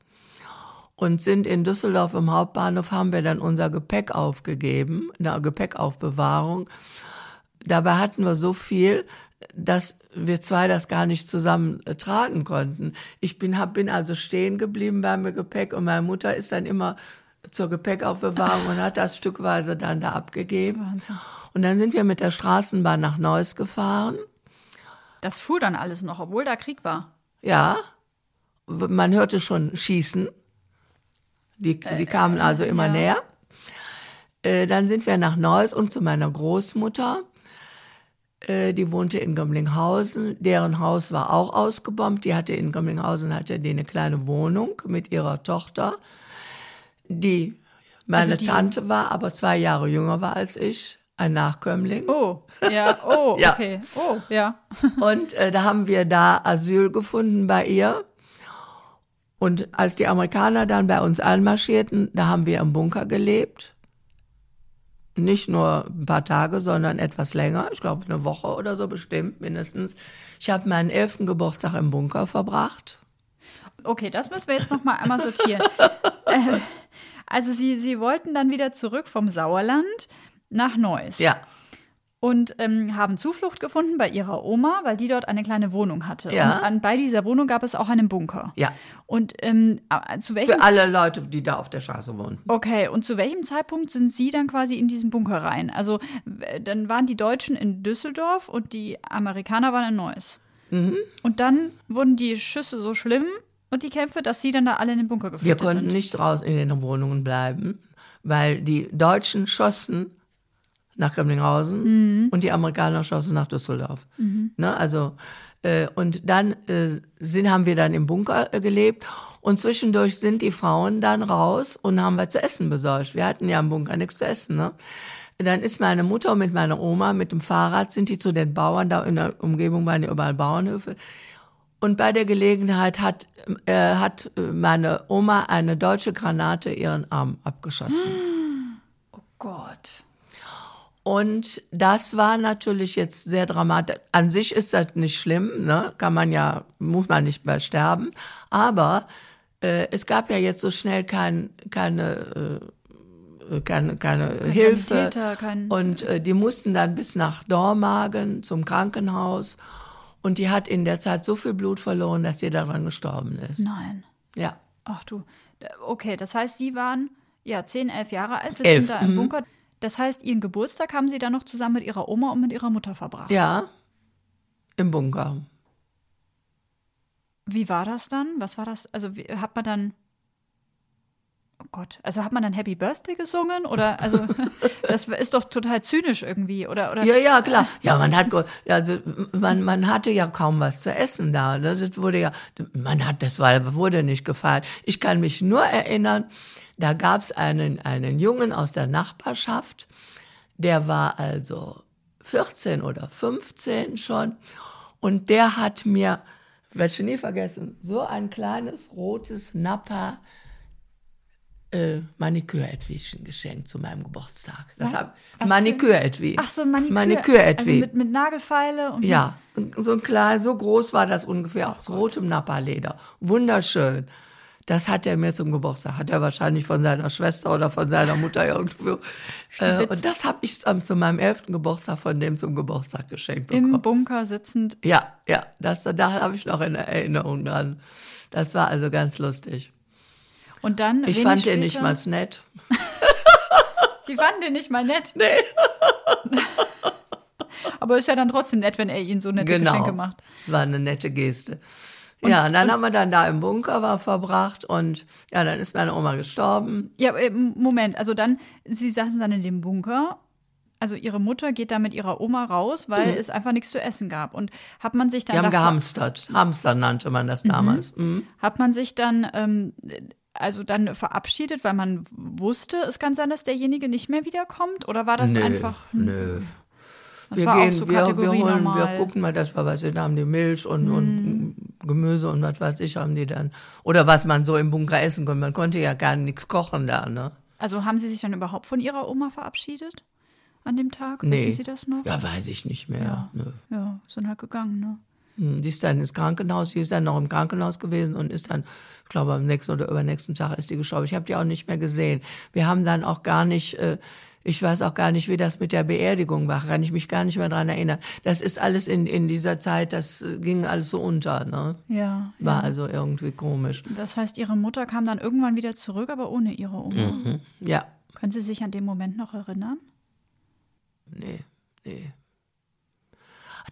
Und sind in Düsseldorf im Hauptbahnhof, haben wir dann unser Gepäck aufgegeben, eine Gepäckaufbewahrung. Dabei hatten wir so viel, dass wir zwei das gar nicht zusammen äh, tragen konnten. Ich bin, hab, bin also stehen geblieben beim Gepäck und meine Mutter ist dann immer zur Gepäckaufbewahrung und hat das stückweise dann da abgegeben. Wahnsinn. Und dann sind wir mit der Straßenbahn nach Neuss gefahren. Das fuhr dann alles noch, obwohl da Krieg war. Ja, man hörte schon Schießen. Die, die kamen also immer ja. näher. Äh, dann sind wir nach Neuss und zu meiner Großmutter. Äh, die wohnte in Gömmlinghausen. Deren Haus war auch ausgebombt. Die hatte in Gömmlinghausen hatte die eine kleine Wohnung mit ihrer Tochter, die meine Also die- Tante war, aber zwei Jahre jünger war als ich, ein Nachkömmling. Oh, ja, oh, Ja. okay. Oh, ja. Und äh, da haben wir da Asyl gefunden bei ihr. Und als die Amerikaner dann bei uns einmarschierten, da haben wir im Bunker gelebt. Nicht nur ein paar Tage, sondern etwas länger. Ich glaube, eine Woche oder so bestimmt, mindestens. Ich habe meinen elften Geburtstag im Bunker verbracht. Okay, das müssen wir jetzt noch mal einmal sortieren. äh, also Sie, Sie wollten dann wieder zurück vom Sauerland nach Neuss. Ja, und ähm, haben Zuflucht gefunden bei ihrer Oma, weil die dort eine kleine Wohnung hatte. Ja. Und an, bei dieser Wohnung gab es auch einen Bunker. Ja, Und ähm, äh, zu welchem für alle Leute, die da auf der Straße wohnen. Okay, und zu welchem Zeitpunkt sind Sie dann quasi in diesen Bunker rein? Also dann waren die Deutschen in Düsseldorf und die Amerikaner waren in Neuss. Mhm. Und dann wurden die Schüsse so schlimm und die Kämpfe, dass Sie dann da alle in den Bunker Wir geflüchtet konnten sind. nicht draußen in den Wohnungen bleiben, weil die Deutschen schossen nach Grimlinghausen und die Amerikaner schossen nach Düsseldorf. Ne, also äh, und dann äh, sind, haben wir dann im Bunker äh, gelebt und zwischendurch sind die Frauen dann raus und haben wir zu essen besorgt. Wir hatten ja im Bunker nichts zu essen. Ne? Dann ist meine Mutter mit meiner Oma mit dem Fahrrad sind die zu den Bauern da in der Umgebung waren ja überall Bauernhöfe und bei der Gelegenheit hat, äh, hat meine Oma eine deutsche Granate ihren Arm abgeschossen. Oh Gott. Und das war natürlich jetzt sehr dramatisch. An sich ist das nicht schlimm, ne? kann man ja, muss man nicht mehr sterben. Aber äh, es gab ja jetzt so schnell kein, keine, äh, keine, keine Kein Hilfe. Sanitäter, kein- Und äh, die mussten dann bis nach Dormagen zum Krankenhaus. Und die hat in der Zeit so viel Blut verloren, dass die daran gestorben ist. Nein. Ja. Ach du. Okay, das heißt, Sie waren ja 10, 11 Jahre alt, sitzen Elf, da im mhm. Das heißt, Ihren Geburtstag haben Sie dann noch zusammen mit Ihrer Oma und mit Ihrer Mutter verbracht. Ja, im Bunker. Wie war das dann? Was war das? Also wie, hat man dann Oh Gott, also hat man dann Happy Birthday gesungen oder also das ist doch total zynisch irgendwie oder oder Ja, ja, klar. Ja, man hat, also man, man hatte ja kaum was zu essen da. Das wurde ja, man hat, das war, wurde nicht gefeiert. Ich kann mich nur erinnern, da gab's einen, einen Jungen aus der Nachbarschaft, der war also 14 oder 15 schon und der hat mir, werde ich nie vergessen, so ein kleines rotes Nappa äh, Maniküre-Etwischen geschenkt zu meinem Geburtstag. Das Was? hab, Was Maniküre-Etui. Ach so, Maniküre. Maniküre-Etui. Also mit, mit Nagelfeile und ja, so ein klein, so groß war das ungefähr, aus rotem Nappa-Leder. Wunderschön. Das hat er mir zum Geburtstag, hat er wahrscheinlich von seiner Schwester oder von seiner Mutter irgendwo. äh, und das habe ich ähm, zu meinem elften Geburtstag von dem zum Geburtstag geschenkt im bekommen. Bunker sitzend. Ja, ja, das, da habe ich noch eine Erinnerung dran. Das war also ganz lustig. Und dann Ich fand später, den nicht mal nett. Sie fanden den nicht mal nett. Nee. Aber ist ja dann trotzdem nett, wenn er ihnen so nette Genau. Geschenke macht. War eine nette Geste. Ja, und dann haben wir dann da im Bunker war verbracht und ja, dann ist meine Oma gestorben. Ja, äh, Moment, also dann, Sie saßen dann in dem Bunker. Also Ihre Mutter geht da mit ihrer Oma raus, weil es einfach nichts zu essen gab. Und hat man sich dann Die haben gehamstert. Hamster nannte man das damals. Mhm. Hat man sich dann ähm, also dann verabschiedet, weil man wusste, es kann sein, dass derjenige nicht mehr wiederkommt? Oder war das Nö, einfach? nö. Das Wir war gehen, auch so wir, wir holen, normal. Mhm. wir gucken mal, dass wir was sind, haben die Milch und, und Gemüse und was weiß ich, haben die dann. Oder was man so im Bunker essen konnte. Man konnte ja gar nichts kochen da, ne? Also haben Sie sich dann überhaupt von Ihrer Oma verabschiedet an dem Tag? Nee. Wissen Sie das noch? Ja, weiß ich nicht mehr. Nö. Ja, sind halt gegangen, ne? Hm, Die ist dann ins Krankenhaus, die ist dann noch im Krankenhaus gewesen und ist dann, ich glaube, am nächsten oder übernächsten Tag ist die gestorben. Ich habe die auch nicht mehr gesehen. Wir haben dann auch gar nicht, äh, ich weiß auch gar nicht, wie das mit der Beerdigung war, kann ich mich gar nicht mehr dran erinnern. Das ist alles in, in dieser Zeit, das äh, ging alles so unter, ne? Ja. War also irgendwie komisch. Das heißt, Ihre Mutter kam dann irgendwann wieder zurück, aber ohne Ihre Oma. Mhm. Ja, Können Sie sich an den Moment noch erinnern? nee, nee.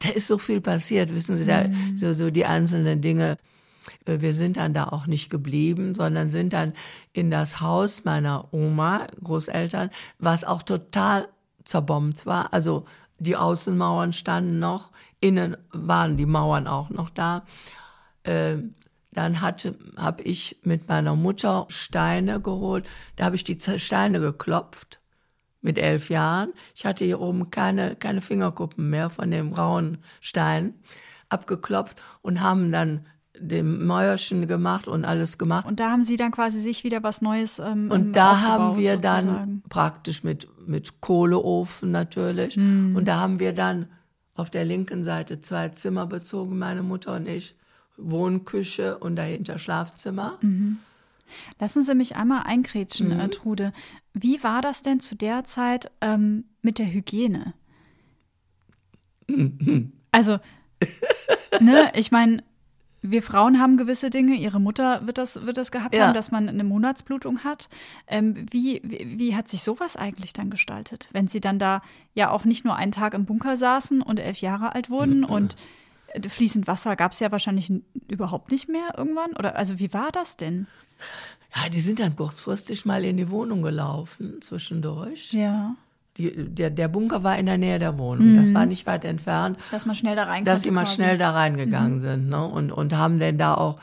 Da ist so viel passiert, wissen Sie, da, so, so die einzelnen Dinge. Äh, Wir sind dann da auch nicht geblieben, sondern sind dann in das Haus meiner Oma, Großeltern, was auch total zerbombt war. Also die Außenmauern standen noch, innen waren die Mauern auch noch da. Ähm, dann habe ich mit meiner Mutter Steine geholt. Da habe ich die Steine geklopft mit elf Jahren. Ich hatte hier oben keine, keine Fingerkuppen mehr von dem rauen Stein abgeklopft und haben dann dem Mäuerchen gemacht und alles gemacht. Und da haben Sie dann quasi sich wieder was Neues ähm, Und ähm, da haben wir dann sozusagen. praktisch mit, mit Kohleofen natürlich. Hm. Und da haben wir dann auf der linken Seite zwei Zimmer bezogen, meine Mutter und ich. Wohnküche und dahinter Schlafzimmer. Mhm. Lassen Sie mich einmal einkrätschen, Mhm. äh, Trude. Wie war das denn zu der Zeit ähm, mit der Hygiene? Also, ne, ich meine, wir Frauen haben gewisse Dinge, ihre Mutter wird das, wird das gehabt Ja. haben, dass man eine Monatsblutung hat. Ähm, wie, wie, wie hat sich sowas eigentlich dann gestaltet? Wenn sie dann da ja auch nicht nur einen Tag im Bunker saßen und elf Jahre alt wurden und äh, fließend Wasser gab es ja wahrscheinlich überhaupt nicht mehr irgendwann? Oder also wie war das denn? Ja, die sind dann kurzfristig mal in die Wohnung gelaufen, zwischendurch. Ja. Die, der, der Bunker war in der Nähe der Wohnung. Das war nicht weit entfernt. Dass man schnell da rein dass sie mal quasi. schnell da reingegangen sind ne? und, und haben dann da auch,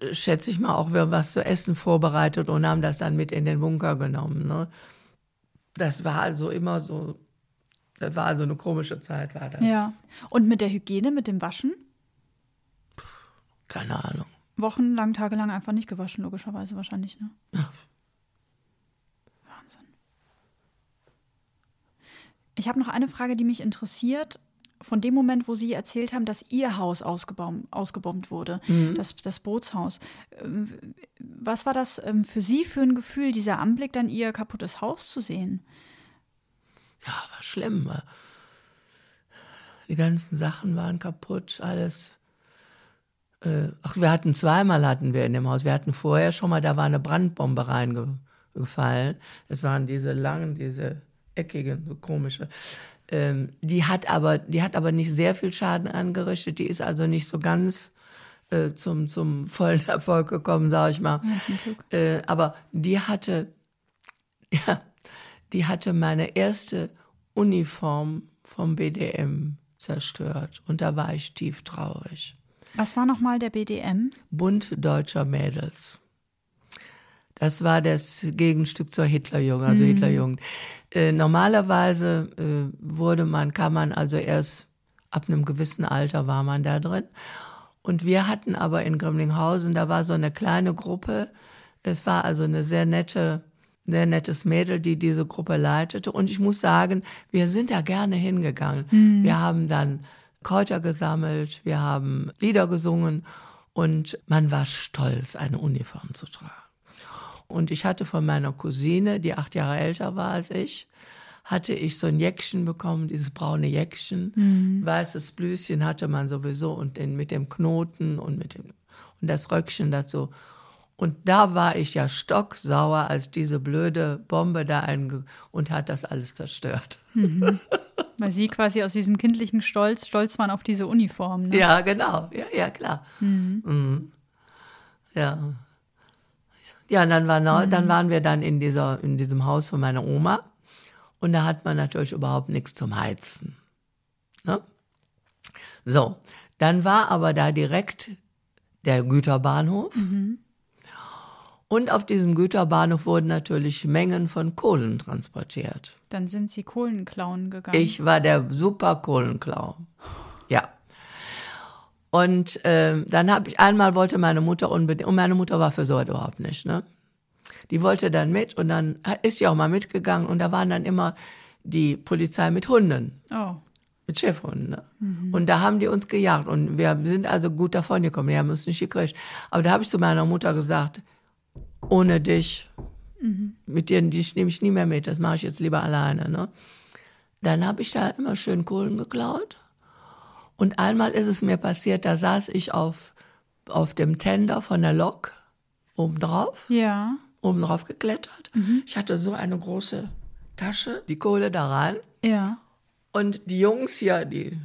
äh, schätze ich mal, auch was zu essen vorbereitet und haben das dann mit in den Bunker genommen. Ne? Das war also immer so, das war also eine komische Zeit, war das. Ja. Und mit der Hygiene, mit dem Waschen? Keine Ahnung. Wochenlang, tagelang einfach nicht gewaschen, logischerweise wahrscheinlich, ne? Wahnsinn. Ich habe noch eine Frage, die mich interessiert. Von dem Moment, wo Sie erzählt haben, dass Ihr Haus ausgebombt, ausgebombt wurde, das, das Bootshaus. ähm, Was war das ähm, für Sie für ein Gefühl, dieser Anblick, dann Ihr kaputtes Haus zu sehen? Ja, war schlimm. Die ganzen Sachen waren kaputt, alles. Äh, Ach, wir hatten zweimal hatten wir in dem Haus. Wir hatten vorher schon mal, da war eine Brandbombe reingefallen. Das waren diese langen, diese eckigen, so komische. Ähm, die hat aber, die hat aber nicht sehr viel Schaden angerichtet. Die ist also nicht so ganz äh, zum zum vollen Erfolg gekommen, sage ich mal. Äh, aber die hatte, ja, die hatte meine erste Uniform vom BDM zerstört. Und da war ich tief traurig. Was war nochmal der BDM? Bund deutscher Mädels. Das war das Gegenstück zur Hitlerjugend, also Hitlerjugend. Äh, normalerweise äh, wurde man, kam man also erst ab einem gewissen Alter war man da drin. Und wir hatten aber in Grimlinghausen, da war so eine kleine Gruppe. Es war also eine sehr nette, sehr nettes Mädel, die diese Gruppe leitete. Und ich muss sagen, wir sind da gerne hingegangen. Wir haben dann Kräuter gesammelt, wir haben Lieder gesungen und man war stolz, eine Uniform zu tragen. Und ich hatte von meiner Cousine, die acht Jahre älter war als ich, hatte ich so ein Jäckchen bekommen, dieses braune Jäckchen. Weißes Blüschen hatte man sowieso und den, mit dem Knoten und mit dem, und das Röckchen dazu. Und da war ich ja stocksauer, als diese blöde Bombe da einge und hat das alles zerstört. Weil Sie quasi aus diesem kindlichen Stolz stolz waren auf diese Uniform. Ne? Ja, genau. Ja, ja, klar. Mhm. Ja. Ja, und dann, war, noch- dann waren wir dann in, dieser, in diesem Haus von meiner Oma. Und da hat man natürlich überhaupt nichts zum Heizen. Ne? So, dann war aber da direkt der Güterbahnhof. Und auf diesem Güterbahnhof wurden natürlich Mengen von Kohlen transportiert. Dann sind Sie Kohlen klauen gegangen. Ich war der super Kohlenklau. Und ähm, dann habe ich einmal wollte meine Mutter unbedingt, und meine Mutter war für so überhaupt nicht, ne? Die wollte dann mit und dann ist sie auch mal mitgegangen und da waren dann immer die Polizei mit Hunden, Oh. mit Chefhunden. Ne? Und da haben die uns gejagt und wir sind also gut davon gekommen, die haben uns nicht gekriegt. Aber da habe ich zu meiner Mutter gesagt, ohne dich, mit dir dich nehme ich nie mehr mit, das mache ich jetzt lieber alleine. Ne? Dann habe ich da immer schön Kohlen geklaut. Und einmal ist es mir passiert, da saß ich auf, auf dem Tender von der Lok obendrauf, Ja. oben drauf geklettert. Ich hatte so eine große Tasche, die Kohle da rein. Ja. Und die Jungs hier, die,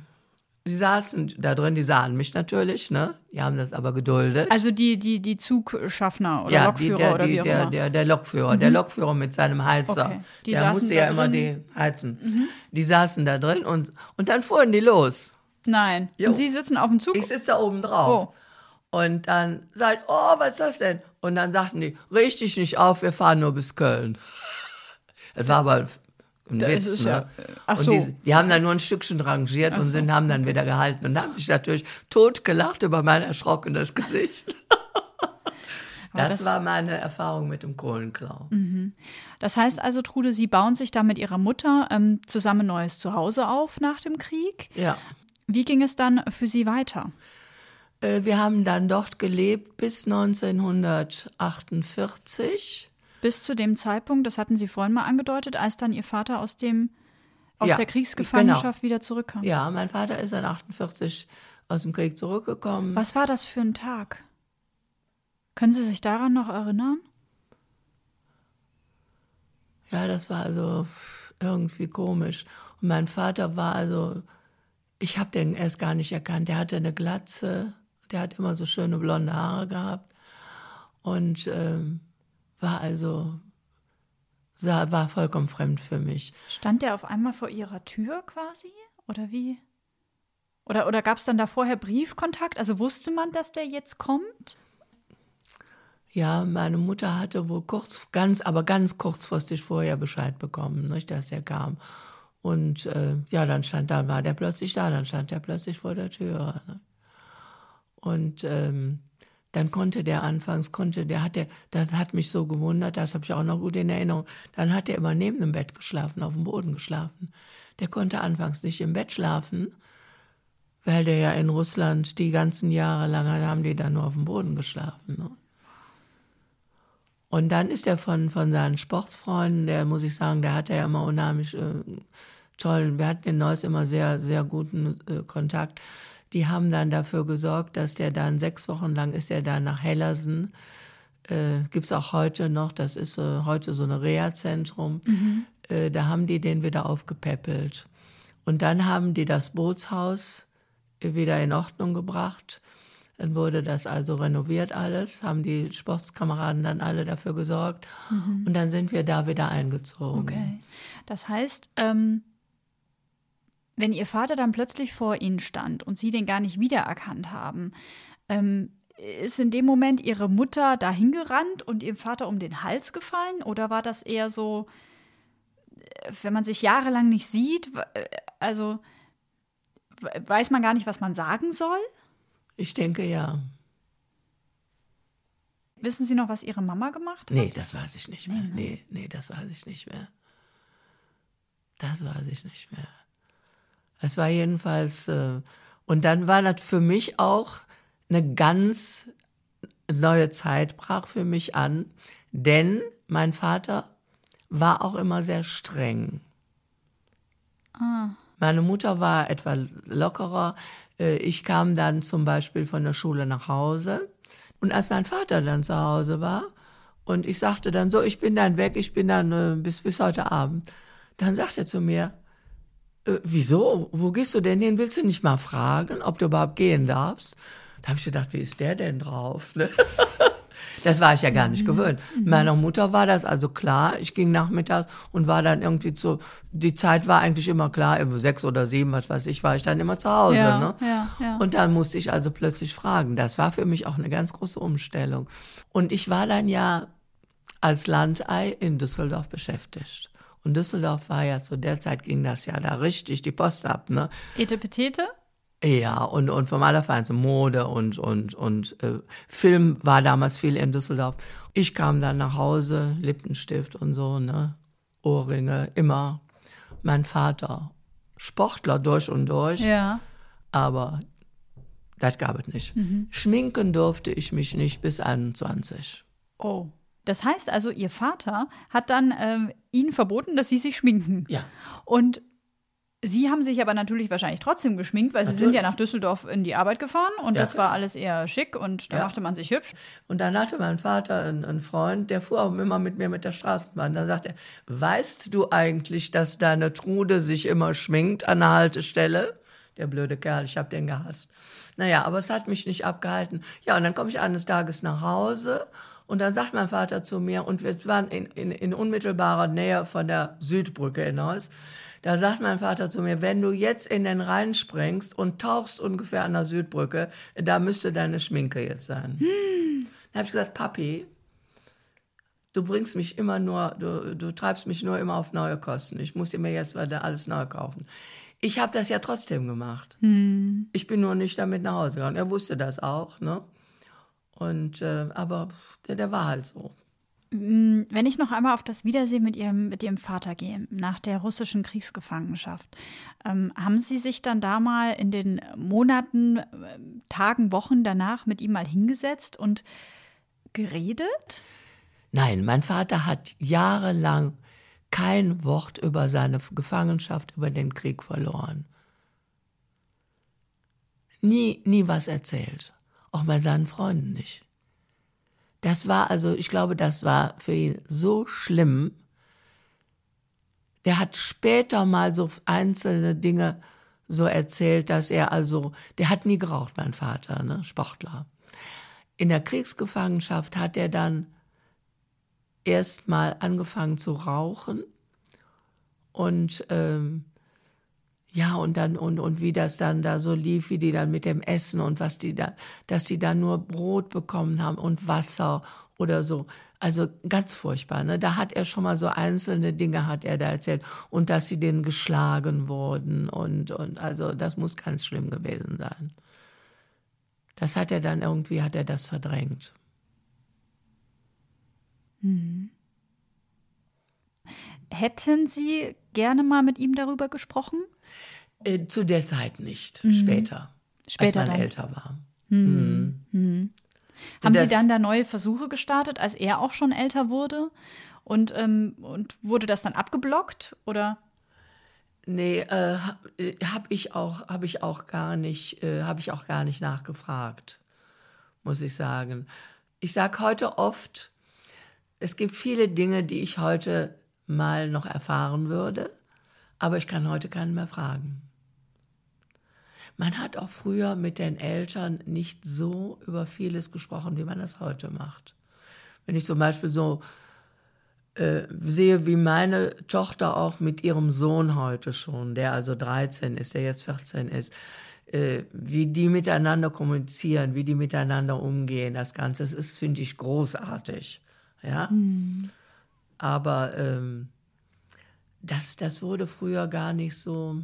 die saßen da drin, die sahen mich natürlich, ne? Die haben das aber geduldet. Also die, die, die Zugschaffner oder ja, Lokführer die, der, oder die, wie auch der, immer. Der, der Lokführer, der Lokführer mit seinem Heizer. Okay. Die der saßen musste da ja immer drin? Mhm. die heizen. Die saßen da drin und, und dann fuhren die los. Nein. Jo. Und Sie sitzen auf dem Zug? Ich sitze da oben drauf. Oh. Und dann sagt, oh, was ist das denn? Und dann sagten die, richte nicht auf, wir fahren nur bis Köln. Das war aber ein Das Witz, ist ne? ja- ach und so. die, die haben dann nur ein Stückchen rangiert und sind, haben dann wieder gehalten und haben sich natürlich totgelacht über mein erschrockenes Gesicht. Das, das- war meine Erfahrung mit dem Kohlenklau. Das heißt also, Trude, Sie bauen sich da mit Ihrer Mutter ähm, zusammen ein neues Zuhause auf nach dem Krieg. Ja. Wie ging es dann für Sie weiter? Äh, Wir haben dann dort gelebt bis 1948. Bis zu dem Zeitpunkt, das hatten Sie vorhin mal angedeutet, als dann Ihr Vater aus dem aus ja, der Kriegsgefangenschaft genau. wieder zurückkam. Ja, mein Vater ist dann 48 aus dem Krieg zurückgekommen. Was war das für ein Tag? Können Sie sich daran noch erinnern? Ja, das war also irgendwie komisch. Und mein Vater war also, ich habe den erst gar nicht erkannt. Der hatte eine Glatze, der hat immer so schöne blonde Haare gehabt und ähm, war also sah, war vollkommen fremd für mich. Stand der auf einmal vor Ihrer Tür quasi? Oder wie? Oder, oder gab es dann da vorher Briefkontakt? Also wusste man, dass der jetzt kommt? Ja, meine Mutter hatte wohl kurz, ganz, aber ganz kurzfristig vorher Bescheid bekommen, nicht, dass er kam. Und äh, ja, dann stand, dann war der plötzlich da, dann stand der plötzlich vor der Tür. Ne? Und ähm, dann konnte der anfangs, konnte der, hat der, das hat mich so gewundert, das habe ich auch noch gut in Erinnerung. Dann hat er immer neben dem Bett geschlafen, auf dem Boden geschlafen. Der konnte anfangs nicht im Bett schlafen, weil der ja in Russland die ganzen Jahre lang haben die dann nur auf dem Boden geschlafen. Ne? Und dann ist er von, von seinen Sportfreunden, der muss ich sagen, der hatte ja immer unheimlich äh, tollen, wir hatten in Neuss immer sehr, sehr guten äh, Kontakt. Die haben dann dafür gesorgt, dass der dann sechs Wochen lang ist er dann nach Hellersen. Äh, Gibt es auch heute noch, das ist äh, heute so ein Reha-Zentrum. Mhm. Äh, da haben die den wieder aufgepäppelt. Und dann haben die das Bootshaus wieder in Ordnung gebracht. Dann wurde das also renoviert alles, haben die Sportskameraden dann alle dafür gesorgt mhm. und dann sind wir da wieder eingezogen. Okay. Das heißt, ähm, wenn Ihr Vater dann plötzlich vor Ihnen stand und Sie den gar nicht wiedererkannt haben, ähm, ist in dem Moment Ihre Mutter dahin gerannt und Ihrem Vater um den Hals gefallen oder war das eher so, äh, wenn man sich jahrelang nicht sieht, äh, also weiß man gar nicht, was man sagen soll? Ich denke ja. Wissen Sie noch, was Ihre Mama gemacht hat? Nee, das weiß ich nicht mehr. Nee, ne? nee, nee, das weiß ich nicht mehr. Das weiß ich nicht mehr. Es war jedenfalls, äh, und dann war das für mich auch eine ganz neue Zeit, brach für mich an, denn mein Vater war auch immer sehr streng. Ah. Meine Mutter war etwa lockerer, ich kam dann zum Beispiel von der Schule nach Hause. Und als mein Vater dann zu Hause war und ich sagte dann so, ich bin dann weg, ich bin dann äh, bis, bis heute Abend, dann sagt er zu mir, äh, wieso? Wo gehst du denn hin? Willst du nicht mal fragen, ob du überhaupt gehen darfst? Da habe ich gedacht, wie ist der denn drauf? Ne? Das war ich ja gar nicht mhm. gewöhnt. Mhm. Meiner Mutter war das also klar. Ich ging nachmittags und war dann irgendwie zu, die Zeit war eigentlich immer klar, sechs oder sieben, was weiß ich, war ich dann immer zu Hause. Ja, ne? ja, ja. Und dann musste ich also plötzlich fragen. Das war für mich auch eine ganz große Umstellung. Und ich war dann ja als Landei in Düsseldorf beschäftigt. Und Düsseldorf war ja zu der Zeit ging das ja da richtig die Post ab, ne? Etepetete? Ja, und, und vom Allerfeinsten Mode und, und, und äh, Film war damals viel in Düsseldorf. Ich kam dann nach Hause, Lippenstift und so, ne? Ohrringe, immer. Mein Vater, Sportler durch und durch. Ja. Aber das gab es nicht. Mhm. Schminken durfte ich mich nicht bis 21. Oh. Das heißt also, Ihr Vater hat dann ähm, Ihnen verboten, dass Sie sich schminken. Ja. Und Sie haben sich aber natürlich wahrscheinlich trotzdem geschminkt, weil natürlich. Sie sind ja nach Düsseldorf in die Arbeit gefahren und ja. das war alles eher schick und da ja. machte man sich hübsch. Und dann hatte mein Vater einen, einen, Freund, der fuhr auch immer mit mir mit der Straßenbahn. Da sagt er, weißt du eigentlich, dass deine Trude sich immer schminkt an der Haltestelle? Der blöde Kerl, ich habe den gehasst. Naja, aber es hat mich nicht abgehalten. Ja, und dann komme ich eines Tages nach Hause und dann sagt mein Vater zu mir, und wir waren in, in, in unmittelbarer Nähe von der Südbrücke hinaus, da sagt mein Vater zu mir, wenn du jetzt in den Rhein springst und tauchst ungefähr an der Südbrücke, da müsste deine Schminke jetzt sein. Hm. Dann habe ich gesagt, Papi, du bringst mich immer nur, du, du treibst mich nur immer auf neue Kosten. Ich muss mir jetzt alles neu kaufen. Ich habe das ja trotzdem gemacht. Hm. Ich bin nur nicht damit nach Hause gegangen. Er wusste das auch, ne? Und äh, aber der, der war halt so. Mm, wenn ich noch einmal auf das Wiedersehen mit Ihrem, mit Ihrem Vater gehe, nach der russischen Kriegsgefangenschaft, ähm, haben Sie sich dann da mal in den Monaten, äh, Tagen, Wochen danach mit ihm mal hingesetzt und geredet? Nein, mein Vater hat jahrelang kein Wort über seine Gefangenschaft, über den Krieg verloren. Nie, nie was erzählt. Auch bei seinen Freunden nicht. Das war also, ich glaube, das war für ihn so schlimm. Der hat später mal so einzelne Dinge so erzählt, dass er also, der hat nie geraucht, mein Vater, ne, Sportler. In der Kriegsgefangenschaft hat er dann erst mal angefangen zu rauchen und ähm, ja, und dann, und, und wie das dann da so lief, wie die dann mit dem Essen und was die da, dass die dann nur Brot bekommen haben und Wasser oder so. Also ganz furchtbar, ne? Da hat er schon mal so einzelne Dinge hat er da erzählt und dass sie denen geschlagen wurden und, und also das muss ganz schlimm gewesen sein. Das hat er dann irgendwie, hat er das verdrängt. Hm. Hätten Sie gerne mal mit ihm darüber gesprochen? Äh, zu der Zeit nicht, mhm. später. Später als man dann. älter war. Mhm. Mhm. Haben Sie dann da neue Versuche gestartet, als er auch schon älter wurde? Und, ähm, und wurde das dann abgeblockt oder? Nee, äh, habe ich auch habe ich auch gar nicht äh, habe ich auch gar nicht nachgefragt, muss ich sagen. Ich sage heute oft, es gibt viele Dinge, die ich heute mal noch erfahren würde, aber ich kann heute keinen mehr fragen. Man hat auch früher mit den Eltern nicht so über vieles gesprochen, wie man das heute macht. Wenn ich zum Beispiel so äh, sehe, wie meine Tochter auch mit ihrem Sohn heute schon, der also 13 ist, der jetzt 14 ist, äh, wie die miteinander kommunizieren, wie die miteinander umgehen, das Ganze, das ist, finde ich, großartig. Ja. Mhm. Aber ähm, das, das wurde früher gar nicht so.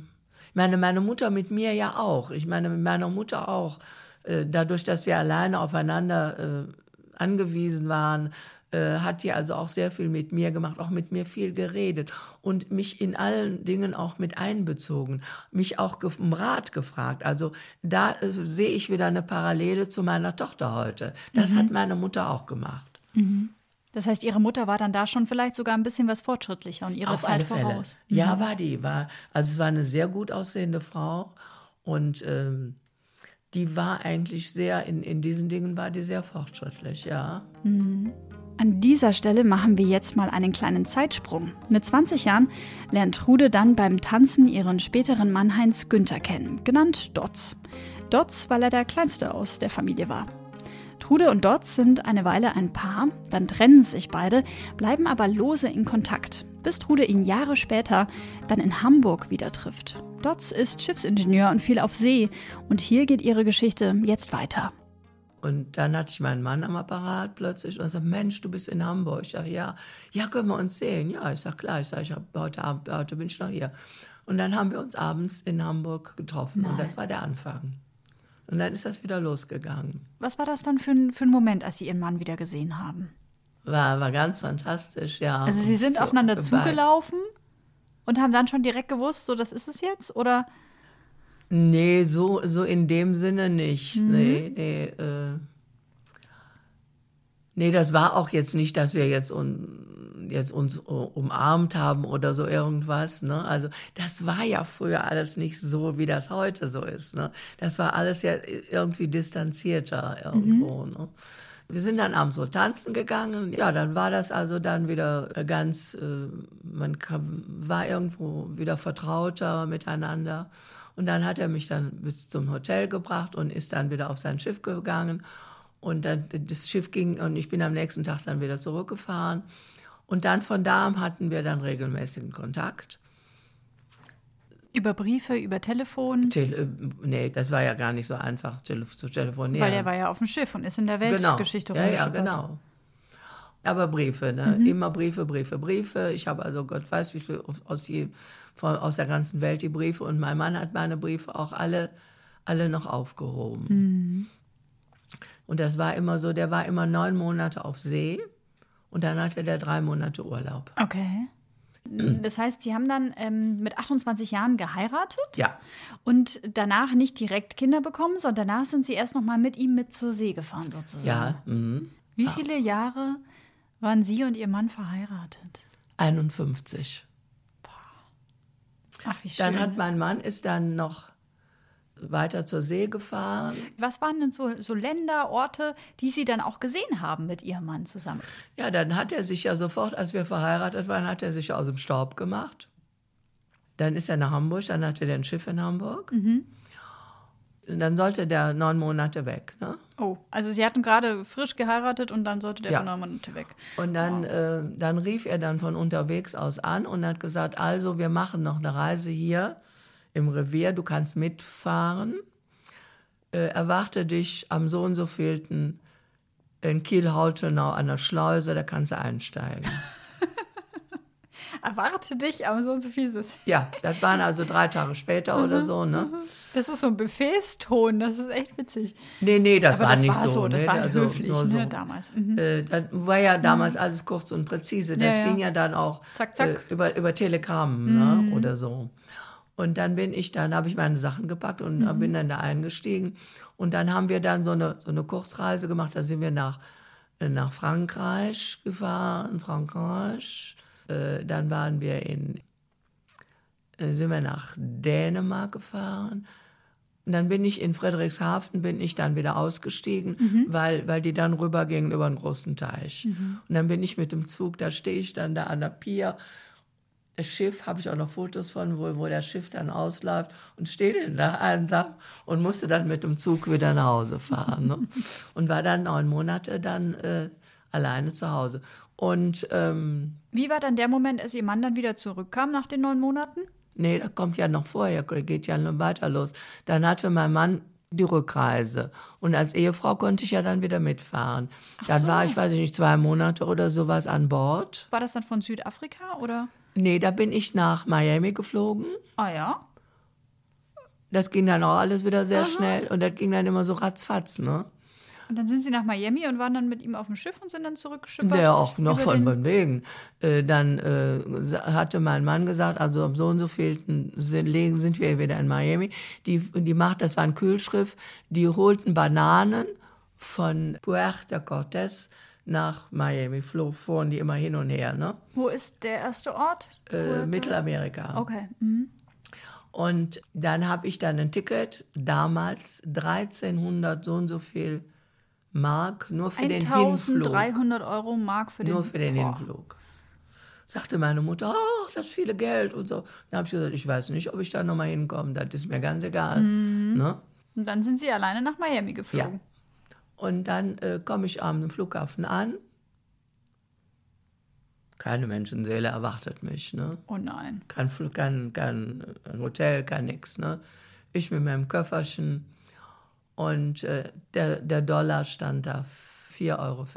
Meine, meine Mutter mit mir ja auch. Ich meine, mit meiner Mutter auch. Äh, dadurch, dass wir alleine aufeinander äh, angewiesen waren, äh, hat die also auch sehr viel mit mir gemacht, auch mit mir viel geredet und mich in allen Dingen auch mit einbezogen, mich auch um Rat gefragt. Also da äh, sehe ich wieder eine Parallele zu meiner Tochter heute. Das mhm. hat meine Mutter auch gemacht. Mhm. Das heißt, Ihre Mutter war dann da schon vielleicht sogar ein bisschen was fortschrittlicher und ihre Auf Zeit voraus. Ja, mhm. war die. War, also es war eine sehr gut aussehende Frau und ähm, die war eigentlich sehr, in, in diesen Dingen war die sehr fortschrittlich, ja. Mhm. An dieser Stelle machen wir jetzt mal einen kleinen Zeitsprung. Mit 20 Jahren lernt Trude dann beim Tanzen ihren späteren Mann Heinz Günther kennen, genannt Dotz. Dotz, weil er der kleinste aus der Familie war. Trude und Dotz sind eine Weile ein Paar, dann trennen sich beide, bleiben aber lose in Kontakt, bis Trude ihn Jahre später dann in Hamburg wieder trifft. Dotz ist Schiffsingenieur und viel auf See und hier geht ihre Geschichte jetzt weiter. Und dann hatte ich meinen Mann am Apparat plötzlich und er sagt, Mensch, du bist in Hamburg. Ich sage, ja, ja, können wir uns sehen? Ja, ich sage, klar, ich sage, ich hab, heute, Abend, heute bin ich noch hier. Und dann haben wir uns abends in Hamburg getroffen Nein. und das war der Anfang. Und dann ist das wieder losgegangen. Was war das dann für ein, für ein Moment, als Sie Ihren Mann wieder gesehen haben? War, war ganz fantastisch, ja. Also Sie sind aufeinander zugelaufen und haben dann schon direkt gewusst, so das ist es jetzt? Oder? Nee, so, so in dem Sinne nicht. Mhm. Nee, nee, äh, nee, das war auch jetzt nicht, dass wir jetzt, un, jetzt uns umarmt haben oder so irgendwas. Ne? Also das war ja früher alles nicht so, wie das heute so ist. Ne? Das war alles ja irgendwie distanzierter irgendwo. Mhm. Ne? Wir sind dann abends so tanzen gegangen. Ja, dann war das also dann wieder ganz, äh, man kam, war irgendwo wieder vertrauter miteinander. Und dann hat er mich dann bis zum Hotel gebracht und ist dann wieder auf sein Schiff gegangen. Und dann das Schiff ging und ich bin am nächsten Tag dann wieder zurückgefahren. Und dann von da an hatten wir dann regelmäßigen Kontakt. Über Briefe, über Telefon? Tele äh, nee, das war ja gar nicht so einfach tele zu telefonieren. Weil er war ja auf dem Schiff und ist in der. Weltgeschichte genau. Ja, ja, genau. Aber Briefe, ne? Mhm. Immer Briefe, Briefe, Briefe. Ich habe also Gott weiß, wie viel aus, je, von, aus der ganzen Welt die Briefe. Und mein Mann hat meine Briefe auch alle, alle noch aufgehoben. Mhm. Und das war immer so, der war immer neun Monate auf See und dann hatte der drei Monate Urlaub. Okay. Das heißt, Sie haben dann ähm, mit 28 Jahren geheiratet? Ja. Und danach nicht direkt Kinder bekommen, sondern danach sind Sie erst noch mal mit ihm mit zur See gefahren, sozusagen. Ja. Mhm. Wie viele Jahre waren Sie und Ihr Mann verheiratet? 51. Ach, wie schön. Dann hat mein Mann ist dann noch weiter zur See gefahren. Was waren denn so, so Länder, Orte, die Sie dann auch gesehen haben mit Ihrem Mann zusammen? Ja, dann hat er sich ja sofort, als wir verheiratet waren, hat er sich aus dem Staub gemacht. Dann ist er nach Hamburg, dann hatte er ein Schiff in Hamburg. Und dann sollte der neun Monate weg. Ne? Oh, also Sie hatten gerade frisch geheiratet und dann sollte der Ja. für neun Monate weg. Und dann, äh, dann rief er dann von unterwegs aus an und hat gesagt, also wir machen noch eine Reise hier im Revier, du kannst mitfahren. Äh, erwarte dich am so und so vielten in Kiel-Hautenau an der Schleuse, da kannst du einsteigen. Erwarte dich, aber so und so viel ist es. ja, das waren also drei Tage später oder so, ne? Das ist so ein Befehlston, das ist echt witzig. Nee, nee, das Aber war das nicht war so. so, das ne? war also höflich, ne, so. damals. Mhm. Äh, das war ja damals alles kurz und präzise. Das Ja, ja. ging ja dann auch Zack, zack. Mhm. Äh, über, über Telegramm ne? oder so. Und dann bin ich, dann habe ich meine Sachen gepackt und Mhm. bin dann da eingestiegen. Und dann haben wir dann so eine, so eine Kurzreise gemacht. Da sind wir nach, äh, nach Frankreich gefahren, Frankreich. Äh, dann waren wir in, äh, sind wir nach Dänemark gefahren. Und dann bin ich in Friedrichshafen, bin ich dann wieder ausgestiegen, weil, weil die dann rübergingen über einen großen Teich. Und dann bin ich mit dem Zug, da stehe ich dann da an der Pier. Das Schiff, habe ich auch noch Fotos von, wo, wo das Schiff dann ausläuft und stehe dann da einsam und musste dann mit dem Zug wieder nach Hause fahren. Ne? Und war dann neun Monate dann äh, alleine zu Hause. Und ähm, Wie war dann der Moment, als Ihr Mann dann wieder zurückkam nach den neun Monaten? Nee, das kommt ja noch vorher, geht ja noch weiter los. Dann hatte mein Mann die Rückreise. Und als Ehefrau konnte ich ja dann wieder mitfahren. dann so. war ich, weiß ich nicht, zwei Monate oder sowas an Bord. War das dann von Südafrika oder? Nee, da bin ich nach Miami geflogen. Ah ja. Das ging dann auch alles wieder sehr schnell. Und das ging dann immer so ratzfatz, ne? Und dann sind Sie nach Miami und waren dann mit ihm auf dem Schiff und sind dann zurückgeschippert? Der auch noch von, den- von wegen. Äh, dann äh, hatte mein Mann gesagt, also am so und so vielten sind, sind wir wieder in Miami. Die, die macht, das war ein Kühlschrift, die holten Bananen von Puerto Cortés nach Miami. Flo, fuhren die immer hin und her, ne? Wo ist der erste Ort? Äh, Mittelamerika. Okay. Mhm. Und dann habe ich dann ein Ticket, damals 1300 so und so viel Mark, nur für den Hinflug. 1300 Euro Mark für den Nur für den Boah. Hinflug. Sagte meine Mutter, ach, das viele Geld und so. Dann habe ich gesagt, ich weiß nicht, ob ich da nochmal hinkomme, das ist mir ganz egal. Mhm. Ne? Und dann sind Sie alleine nach Miami geflogen. Und dann äh, komme ich am Flughafen an. Keine Menschenseele erwartet mich. Ne? Oh nein. Kein, Flug, kein, kein Hotel, kein nix. Ne? Ich mit meinem Köfferchen. Und äh, der, der Dollar stand da 4,40 Euro.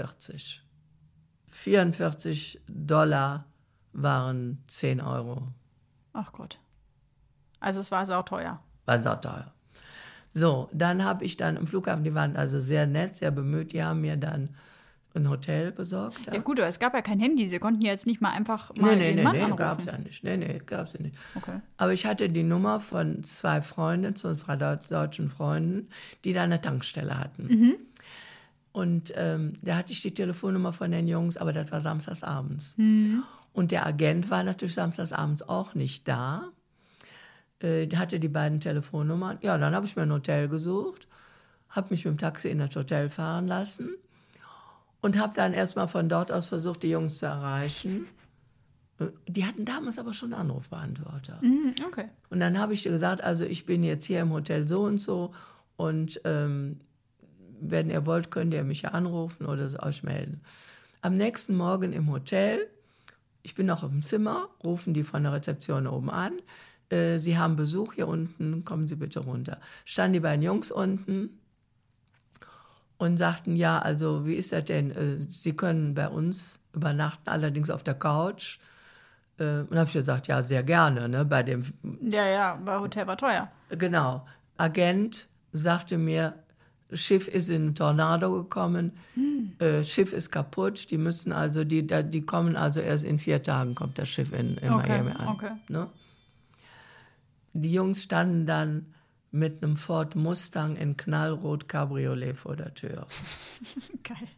44 Dollar waren 10 Euro. Ach Gott. Also es war sauteuer. War sauteuer. So, dann habe ich dann im Flughafen, die waren also sehr nett, sehr bemüht, die haben mir dann ein Hotel besorgt. Ja gut, aber es gab ja kein Handy. Sie konnten ja jetzt nicht mal einfach mal Nee, nee, den nee, Mann nee, anrufen. gab's ja nicht. Nee, nee, gab's ja nicht. Okay. Aber ich hatte die Nummer von zwei Freunden, von zwei Deu- deutschen Freunden, die da eine Tankstelle hatten. Und ähm, da hatte ich die Telefonnummer von den Jungs, aber das war samstags abends. Und der Agent war natürlich samstags abends auch nicht da. Äh, hatte die beiden Telefonnummern. Ja, dann habe ich mir ein Hotel gesucht, habe mich mit dem Taxi in das Hotel fahren lassen und habe dann erstmal von dort aus versucht, die Jungs zu erreichen. Äh, Die hatten damals aber schon einen Anrufbeantworter. Mhm, okay. Und dann habe ich gesagt, also ich bin jetzt hier im Hotel so und so und ähm, wenn ihr wollt, könnt ihr mich ja anrufen oder euch melden. Am nächsten Morgen im Hotel, ich bin noch im Zimmer, rufen die von der Rezeption oben an. Äh, Sie haben Besuch hier unten, kommen Sie bitte runter. Standen die beiden Jungs unten und sagten, ja, also wie ist das denn? Äh, Sie können bei uns übernachten, allerdings auf der Couch. Äh, Und habe ich gesagt, ja, sehr gerne, ne, bei dem Ja, ja, weil Hotel war teuer. Genau. Agent sagte mir, Schiff ist in einen Tornado gekommen, äh, Schiff ist kaputt, die müssen also, die, die kommen also erst in vier Tagen kommt das Schiff in, in Okay, Miami an. okay. Ne? Die Jungs standen dann mit einem Ford Mustang in Knallrot Cabriolet vor der Tür. Geil.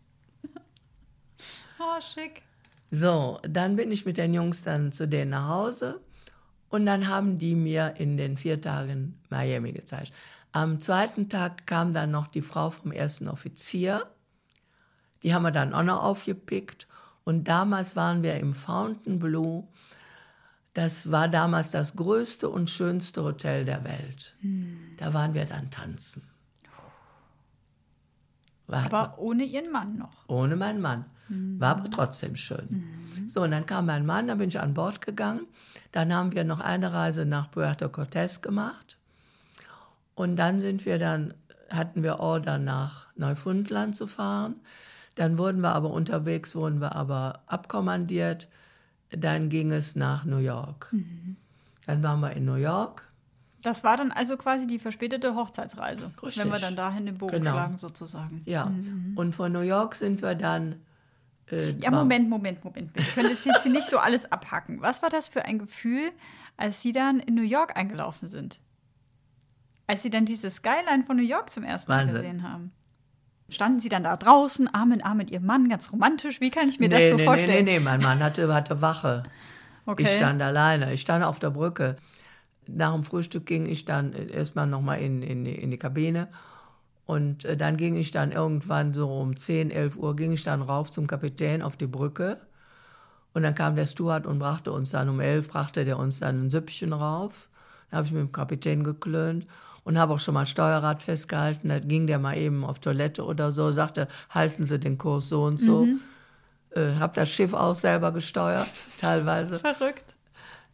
Oh, schick. So, dann bin ich mit den Jungs dann zu denen nach Hause und dann haben die mir in den vier Tagen Miami gezeigt. Am zweiten Tag kam dann noch die Frau vom ersten Offizier. Die haben wir dann auch noch aufgepickt. Und damals waren wir im Fontainebleau. Das war damals das größte und schönste Hotel der Welt. Da waren wir dann tanzen. War, Aber ohne ihren Mann noch. ohne meinen Mann. War aber trotzdem schön. So, und dann kam mein Mann, dann bin ich an Bord gegangen. Dann haben wir noch eine Reise nach Puerto Cortés gemacht. Und dann sind wir dann, hatten wir Order nach Neufundland zu fahren. Dann wurden wir aber unterwegs, wurden wir aber abkommandiert. Dann ging es nach New York. Dann waren wir in New York. Das war dann also quasi die verspätete Hochzeitsreise, Richtig. wenn wir dann dahin den Bogen Genau. schlagen sozusagen. Ja. Und von New York sind wir dann. Äh, Ja, Moment, Moment, Moment. Wir können das jetzt hier nicht so alles abhacken. Was war das für ein Gefühl, als Sie dann in New York eingelaufen sind? Als Sie dann dieses Skyline von New York zum ersten Mal Wahnsinn. gesehen haben? Standen Sie dann da draußen, Arm in Arm mit Ihrem Mann, ganz romantisch? Wie kann ich mir das nee, so nee, vorstellen? Nee, nee, nee, mein Mann hatte, hatte Wache. Okay. Ich stand alleine. Ich stand auf der Brücke. Nach dem Frühstück ging ich dann erstmal nochmal in, in, die- in die Kabine. Und äh, dann ging ich dann irgendwann so um 10, 11 Uhr, ging ich dann rauf zum Kapitän auf die Brücke. Und dann kam der Steward und brachte uns dann um 11, brachte der uns dann ein Süppchen rauf. Da habe ich mit dem Kapitän geklönt und habe auch schon mal Steuerrad festgehalten. Da ging der mal eben auf Toilette oder so, sagte, halten Sie den Kurs so und so. Äh, habe das Schiff auch selber gesteuert, teilweise. Verrückt.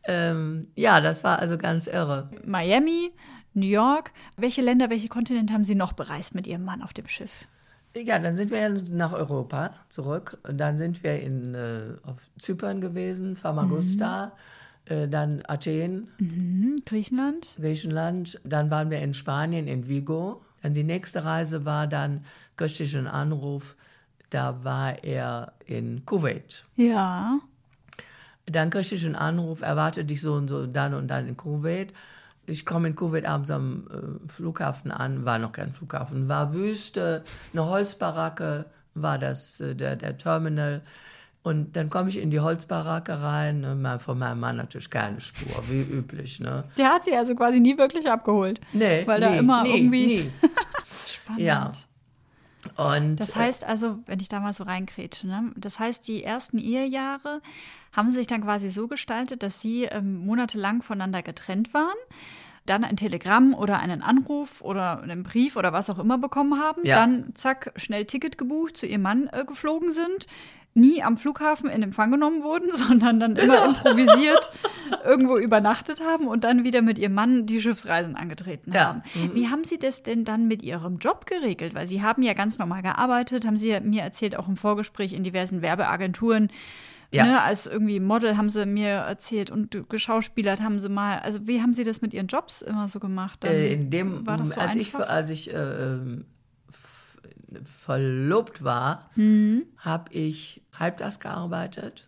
Ähm, ja, das war also ganz irre. Miami, New York. Welche Länder, welche Kontinente haben Sie noch bereist mit Ihrem Mann auf dem Schiff? Ja, dann sind wir nach Europa zurück. Und dann sind wir in, äh, auf Zypern gewesen, Famagusta, äh, dann Athen, Hm, Griechenland? Griechenland. Dann waren wir in Spanien, in Vigo. Dann die nächste Reise war dann köstlichen Anruf. Da war er in Kuwait. Ja. Dann kriegte ich einen Anruf, erwarte dich so und so dann und dann in Kuwait. Ich komme in Kuwait abends am äh, Flughafen an, war noch kein Flughafen, war Wüste, eine Holzbaracke war das, äh, der, der Terminal. Und dann komme ich in die Holzbaracke rein, ne, von meinem Mann natürlich keine Spur, wie üblich. Ne? Der hat Sie also quasi nie wirklich abgeholt. Nee, Weil da nie, immer nie, irgendwie- Nie. Spannend. Ja. Und Das heißt also, wenn ich da mal so reinkrätsche, ne? das heißt, die ersten Ehejahre haben sich dann quasi so gestaltet, dass sie ähm, monatelang voneinander getrennt waren, dann ein Telegramm oder einen Anruf oder einen Brief oder was auch immer bekommen haben, Ja. dann zack, schnell Ticket gebucht, zu ihrem Mann äh, geflogen sind, nie am Flughafen in Empfang genommen wurden, sondern dann immer improvisiert irgendwo übernachtet haben und dann wieder mit ihrem Mann die Schiffsreisen angetreten Ja. haben. Wie haben Sie das denn dann mit Ihrem Job geregelt? Weil Sie haben ja ganz normal gearbeitet, haben Sie mir erzählt, auch im Vorgespräch in diversen Werbeagenturen. Ja. Ne, als irgendwie Model haben Sie mir erzählt und geschauspielert haben Sie mal. Also wie haben Sie das mit Ihren Jobs immer so gemacht? Äh, in dem war das so als ich, als ich äh, ähm, verlobt war, Mhm. habe ich halbtags gearbeitet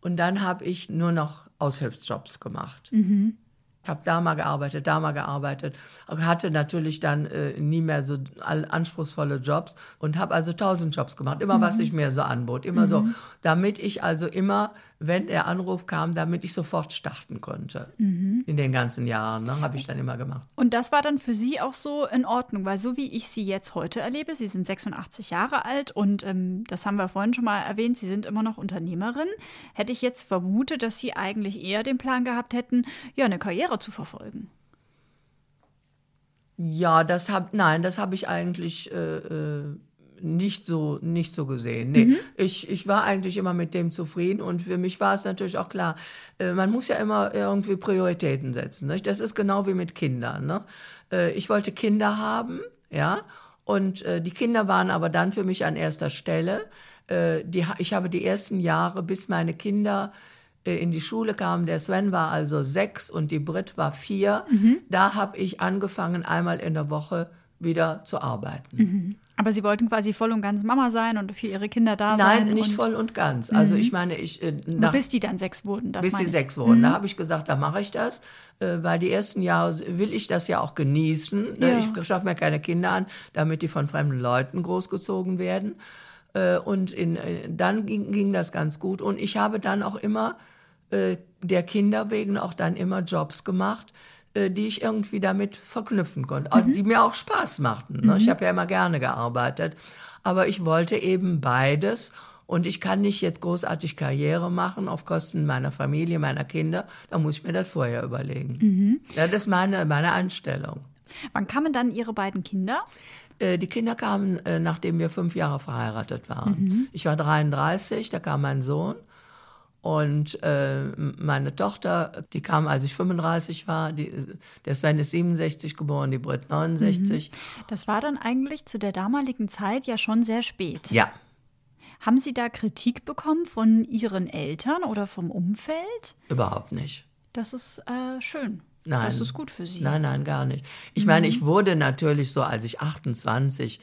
und dann habe ich nur noch Aushilfsjobs gemacht. Mhm. Ich habe da mal gearbeitet, da mal gearbeitet, hatte natürlich dann äh, nie mehr so anspruchsvolle Jobs und habe also tausend Jobs gemacht, immer Mhm. was sich mir so anbot, immer so, damit ich also immer, wenn der Anruf kam, damit ich sofort starten konnte. Mhm. In den ganzen Jahren, ne, habe ich dann immer gemacht. Und das war dann für Sie auch so in Ordnung, weil so wie ich Sie jetzt heute erlebe, Sie sind 86 Jahre alt und ähm, das haben wir vorhin schon mal erwähnt, Sie sind immer noch Unternehmerin, hätte ich jetzt vermutet, dass Sie eigentlich eher den Plan gehabt hätten, ja, eine Karriere zu verfolgen. Ja, das hab, nein, das habe ich eigentlich äh, äh, nicht so nicht so gesehen. Nee, ich, ich war eigentlich immer mit dem zufrieden und für mich war es natürlich auch klar, äh, man muss ja immer irgendwie Prioritäten setzen. Nicht? Das ist genau wie mit Kindern. Ne? Äh, ich wollte Kinder haben, ja, und äh, die Kinder waren aber dann für mich an erster Stelle. Die, ich habe die ersten Jahre, bis meine Kinder in die Schule kamen, der Sven war also sechs und die Brit war vier, da habe ich angefangen, einmal in der Woche wieder zu arbeiten. Aber Sie wollten quasi voll und ganz Mama sein und für Ihre Kinder da Nein, sein. nicht und, voll und ganz. Also ich meine, ich äh, nach, bis die dann sechs wurden, das bis sie sechs wurden. Da habe ich gesagt, da mache ich das, äh, weil die ersten Jahre will ich das ja auch genießen. Ne? Ja. Ich schaffe mir keine Kinder an, damit die von fremden Leuten großgezogen werden. Äh, und in, äh, dann ging, ging das ganz gut. Und ich habe dann auch immer äh, der Kinder wegen auch dann immer Jobs gemacht, die ich irgendwie damit verknüpfen konnte, mhm. die mir auch Spaß machten. Ne? Mhm. Ich habe ja immer gerne gearbeitet, aber ich wollte eben beides. Und ich kann nicht jetzt großartig Karriere machen auf Kosten meiner Familie, meiner Kinder. Da muss ich mir das vorher überlegen. Mhm. Ja, das ist meine, meine Einstellung. Wann kamen dann Ihre beiden Kinder? Äh, die Kinder kamen, äh, nachdem wir fünf Jahre verheiratet waren. Mhm. Ich war 33, da kam mein Sohn. Und äh, meine Tochter, die kam, als ich 35 war. Die, der Sven ist 67 geboren, die Brit 69. Mhm. Das war dann eigentlich zu der damaligen Zeit ja schon sehr spät. Ja. Haben Sie da Kritik bekommen von Ihren Eltern oder vom Umfeld? Überhaupt nicht. Das ist äh, schön. Nein. Das ist gut für Sie. Nein, nein, gar nicht. Ich mhm. meine, ich wurde natürlich so, als ich 28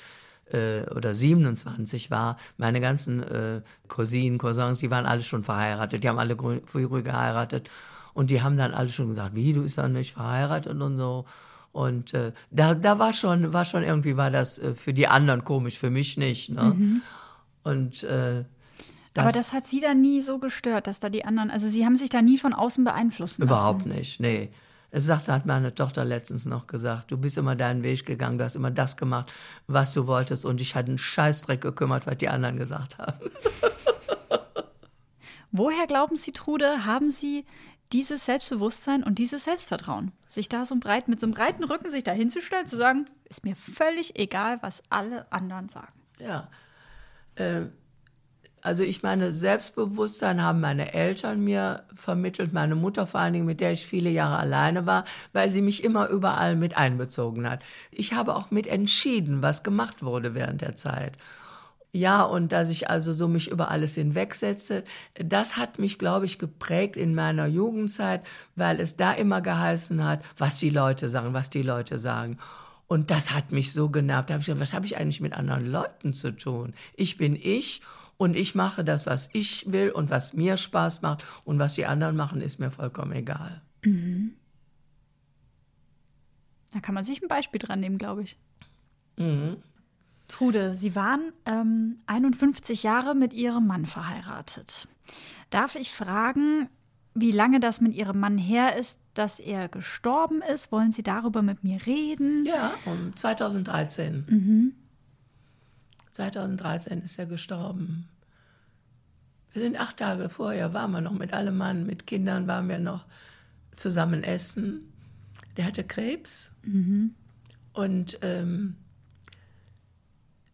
äh, oder 27 war, meine ganzen äh, Cousinen, Cousins, die waren alle schon verheiratet, die haben alle früh geheiratet und die haben dann alle schon gesagt, wie, du bist doch nicht verheiratet und so. Und äh, da, da war schon, war schon irgendwie, war das äh, für die anderen komisch, für mich nicht. Ne? Mhm. Und äh, das Aber das hat Sie da nie so gestört, dass da die anderen, also Sie haben sich da nie von außen beeinflussen lassen? Überhaupt nicht, nee. Es sagt, hat meine Tochter letztens noch gesagt, du bist immer deinen Weg gegangen, du hast immer das gemacht, was du wolltest und ich hatte einen Scheißdreck gekümmert, was die anderen gesagt haben. Woher glauben Sie, Trude, haben Sie dieses Selbstbewusstsein und dieses Selbstvertrauen, sich da so breit mit so einem breiten Rücken sich da hinzustellen, zu sagen, ist mir völlig egal, was alle anderen sagen. Ja, äh, also ich meine, Selbstbewusstsein haben meine Eltern mir vermittelt, meine Mutter vor allen Dingen, mit der ich viele Jahre alleine war, weil sie mich immer überall mit einbezogen hat. Ich habe auch mit entschieden, was gemacht wurde während der Zeit. Ja, und dass ich also so mich über alles hinwegsetze, das hat mich, glaube ich, geprägt in meiner Jugendzeit, weil es da immer geheißen hat, was die Leute sagen, was die Leute sagen. Und das hat mich so genervt. Da habe ich gedacht, was habe ich eigentlich mit anderen Leuten zu tun? Ich bin ich und ich mache das, was ich will und was mir Spaß macht und was die anderen machen, ist mir vollkommen egal. Mhm. Da kann man sich ein Beispiel dran nehmen, glaube ich. Mhm. Trude, Sie waren ähm, 51 Jahre mit Ihrem Mann verheiratet. Darf ich fragen, wie lange das mit Ihrem Mann her ist, dass er gestorben ist? Wollen Sie darüber mit mir reden? Ja, um 2013. Mhm. 2013 ist er gestorben. Wir sind acht Tage vorher, waren wir noch mit allem Mann, mit Kindern waren wir noch zusammen essen. Der hatte Krebs. Mhm. Und ähm,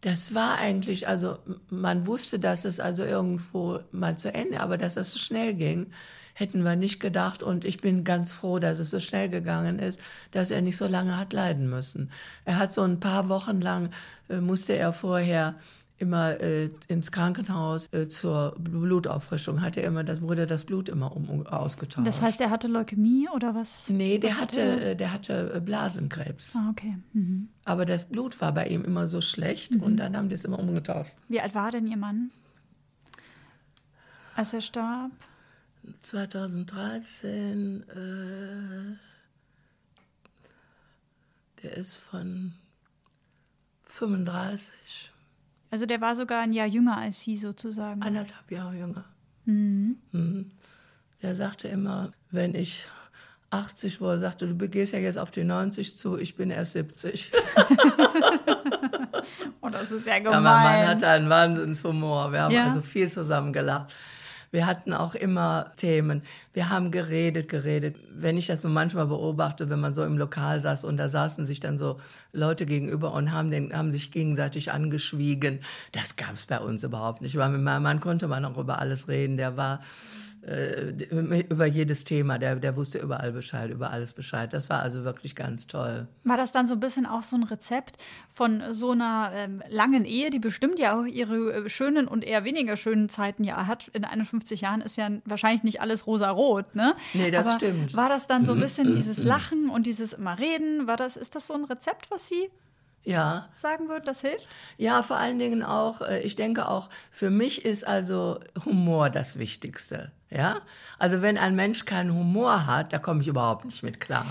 das war eigentlich, also man wusste, dass es also irgendwo mal zu Ende, aber dass es so schnell ging, hätten wir nicht gedacht. Und ich bin ganz froh, dass es so schnell gegangen ist, dass er nicht so lange hat leiden müssen. Er hat so ein paar Wochen lang, äh, musste er vorher immer äh, ins Krankenhaus äh, zur Blutauffrischung hatte er immer, das wurde das Blut immer um, um, ausgetauscht. Das heißt, er hatte Leukämie oder was? Nee, der was hatte, hatte äh, der hatte äh, Blasenkrebs. Ah, okay. Mhm. Aber das Blut war bei ihm immer so schlecht mhm. und dann haben die es immer umgetauscht. Wie alt war denn Ihr Mann, als er starb? 2013, äh, der ist von 35. Also der war sogar ein Jahr jünger als Sie sozusagen. Eineinhalb Jahre jünger. Mhm. Mhm. Der sagte immer, wenn ich 80 war, sagte, du gehst ja jetzt auf die 90 zu, ich bin erst 70. oh, das ist sehr gemein. Ja, mein Mann hatte einen Wahnsinnshumor. Wir haben ja. also viel zusammen gelacht. Wir hatten auch immer Themen. Wir haben geredet, geredet. Wenn ich das manchmal beobachte, wenn man so im Lokal saß und da saßen sich dann so Leute gegenüber und haben, den, haben sich gegenseitig angeschwiegen, das gab es bei uns überhaupt nicht. Weil mit meinem Mann konnte man auch über alles reden. Der war äh, über jedes Thema. Der, der wusste überall Bescheid, über alles Bescheid. Das war also wirklich ganz toll. War das dann so ein bisschen auch so ein Rezept von so einer ähm, langen Ehe, die bestimmt ja auch ihre äh, schönen und eher weniger schönen Zeiten ja hat? In 51 Jahren ist ja wahrscheinlich nicht alles rosa-rot, ne? Nee, das Aber stimmt. War das dann so ein bisschen dieses Lachen und dieses immer reden? War das, ist das so ein Rezept, was Sie ja. sagen würden, das hilft? Ja, vor allen Dingen auch, äh, ich denke auch, für mich ist also Humor das Wichtigste. Ja? Also wenn ein Mensch keinen Humor hat, da komme ich überhaupt nicht mit klar.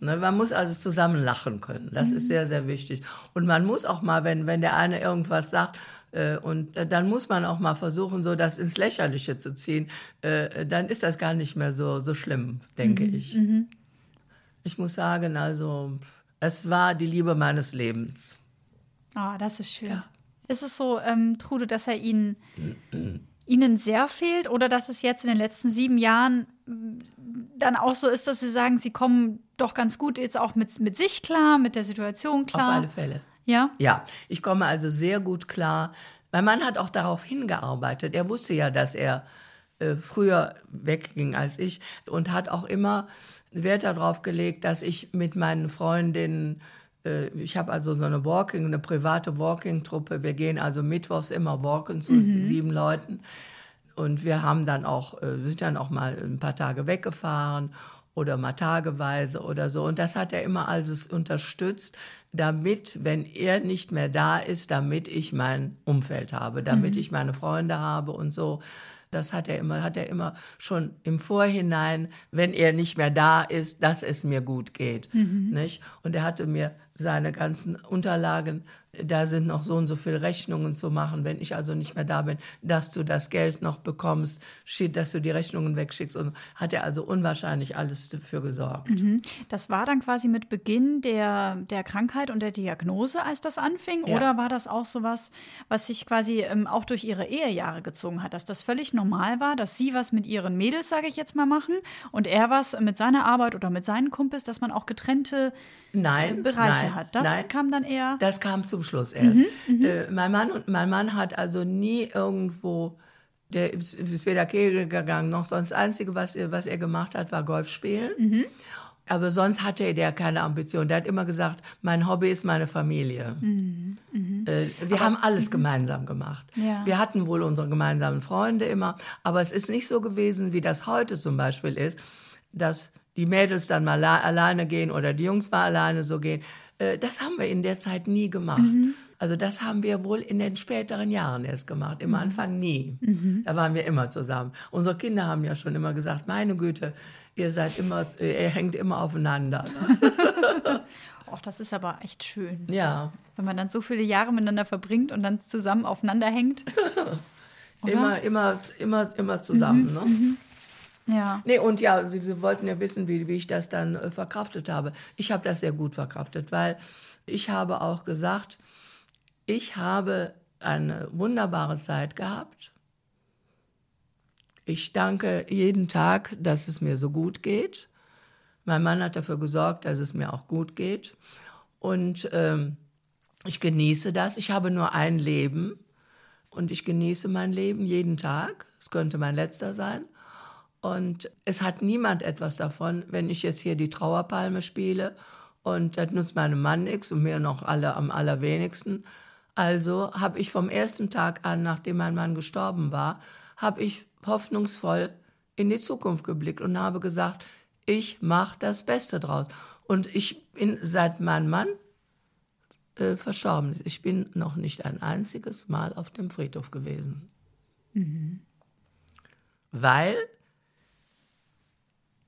Ne, man muss also zusammen lachen können. Das mhm. ist sehr, sehr wichtig. Und man muss auch mal, wenn, wenn der eine irgendwas sagt, Äh, und äh, dann muss man auch mal versuchen, so das ins Lächerliche zu ziehen. Äh, dann ist das gar nicht mehr so, so schlimm, denke Mhm, ich. Ich muss sagen, also es war die Liebe meines Lebens. Ah, das ist schön. Ja. Ist es so, ähm, Trude, dass er Ihnen, Ihnen sehr fehlt oder dass es jetzt in den letzten sieben Jahren m, dann auch so ist, dass Sie sagen, Sie kommen doch ganz gut jetzt auch mit, mit sich klar, mit der Situation klar? Auf alle Fälle. Ja? Ja, ich komme also sehr gut klar. Mein Mann hat auch darauf hingearbeitet. Er wusste ja, dass er äh, früher wegging als ich und hat auch immer Wert darauf gelegt, dass ich mit meinen Freundinnen, äh, ich habe also so eine Walking, eine private Walking-Truppe. Wir gehen also mittwochs immer walken zu sieben Leuten. Und wir haben dann auch, äh, sind dann auch mal ein paar Tage weggefahren oder mal tageweise oder so. Und das hat er immer alles unterstützt, damit, wenn er nicht mehr da ist, damit ich mein Umfeld habe, damit ich meine Freunde habe und so. Das hat er immer, hat er immer schon im Vorhinein, wenn er nicht mehr da ist, dass es mir gut geht, nicht? Und er hatte mir seine ganzen Unterlagen, da sind noch so und so viele Rechnungen zu machen, wenn ich also nicht mehr da bin, dass du das Geld noch bekommst, dass du die Rechnungen wegschickst und hat er also unwahrscheinlich alles dafür gesorgt. Das war dann quasi mit Beginn der, der Krankheit und der Diagnose, als das anfing? Ja. Oder war das auch sowas, was sich quasi ähm, auch durch Ihre Ehejahre gezogen hat, dass das völlig normal war, dass Sie was mit Ihren Mädels, sage ich jetzt mal, machen und er was mit seiner Arbeit oder mit seinen Kumpels, dass man auch getrennte Nein, Bereiche nein, hat? Das nein. kam dann eher. Das kam zum Schluss erst. Äh, mein, Mann und, mein Mann hat also nie irgendwo, der ist, ist weder Kegel gegangen noch sonst. Das Einzige, was er, was er gemacht hat, war Golf spielen. Aber sonst hatte der keine Ambition. Der hat immer gesagt, mein Hobby ist meine Familie. Äh, wir haben alles gemeinsam gemacht. Ja. Wir hatten wohl unsere gemeinsamen Freunde immer, aber es ist nicht so gewesen, wie das heute zum Beispiel ist, dass die Mädels dann mal alleine gehen oder die Jungs mal alleine so gehen. Äh, Das haben wir in der Zeit nie gemacht. Also das haben wir wohl in den späteren Jahren erst gemacht. Im Anfang nie. Da waren wir immer zusammen. Unsere Kinder haben ja schon immer gesagt, meine Güte, ihr seid immer, äh, ihr hängt immer aufeinander. Och, das ist aber echt schön. Ja, Wenn man dann so viele Jahre miteinander verbringt und dann zusammen aufeinander hängt. Immer, immer, immer, immer zusammen. Ne? Ja. Nee, und ja, Sie, Sie wollten ja wissen, wie, wie ich das dann äh, verkraftet habe. Ich habe das sehr gut verkraftet, weil ich habe auch gesagt, ich habe eine wunderbare Zeit gehabt. Ich danke jeden Tag, dass es mir so gut geht. Mein Mann hat dafür gesorgt, dass es mir auch gut geht. Und ähm, ich genieße das. Ich habe nur ein Leben und ich genieße mein Leben jeden Tag. Es könnte mein letzter sein. Und es hat niemand etwas davon, wenn ich jetzt hier die Trauerpalme spiele. Und das nutzt meinem Mann nichts und mir noch alle am allerwenigsten. Also habe ich vom ersten Tag an, nachdem mein Mann gestorben war, habe ich hoffnungsvoll in die Zukunft geblickt und habe gesagt, ich mache das Beste draus. Und ich bin, seit mein Mann äh, verstorben ist, ich bin noch nicht ein einziges Mal auf dem Friedhof gewesen. Weil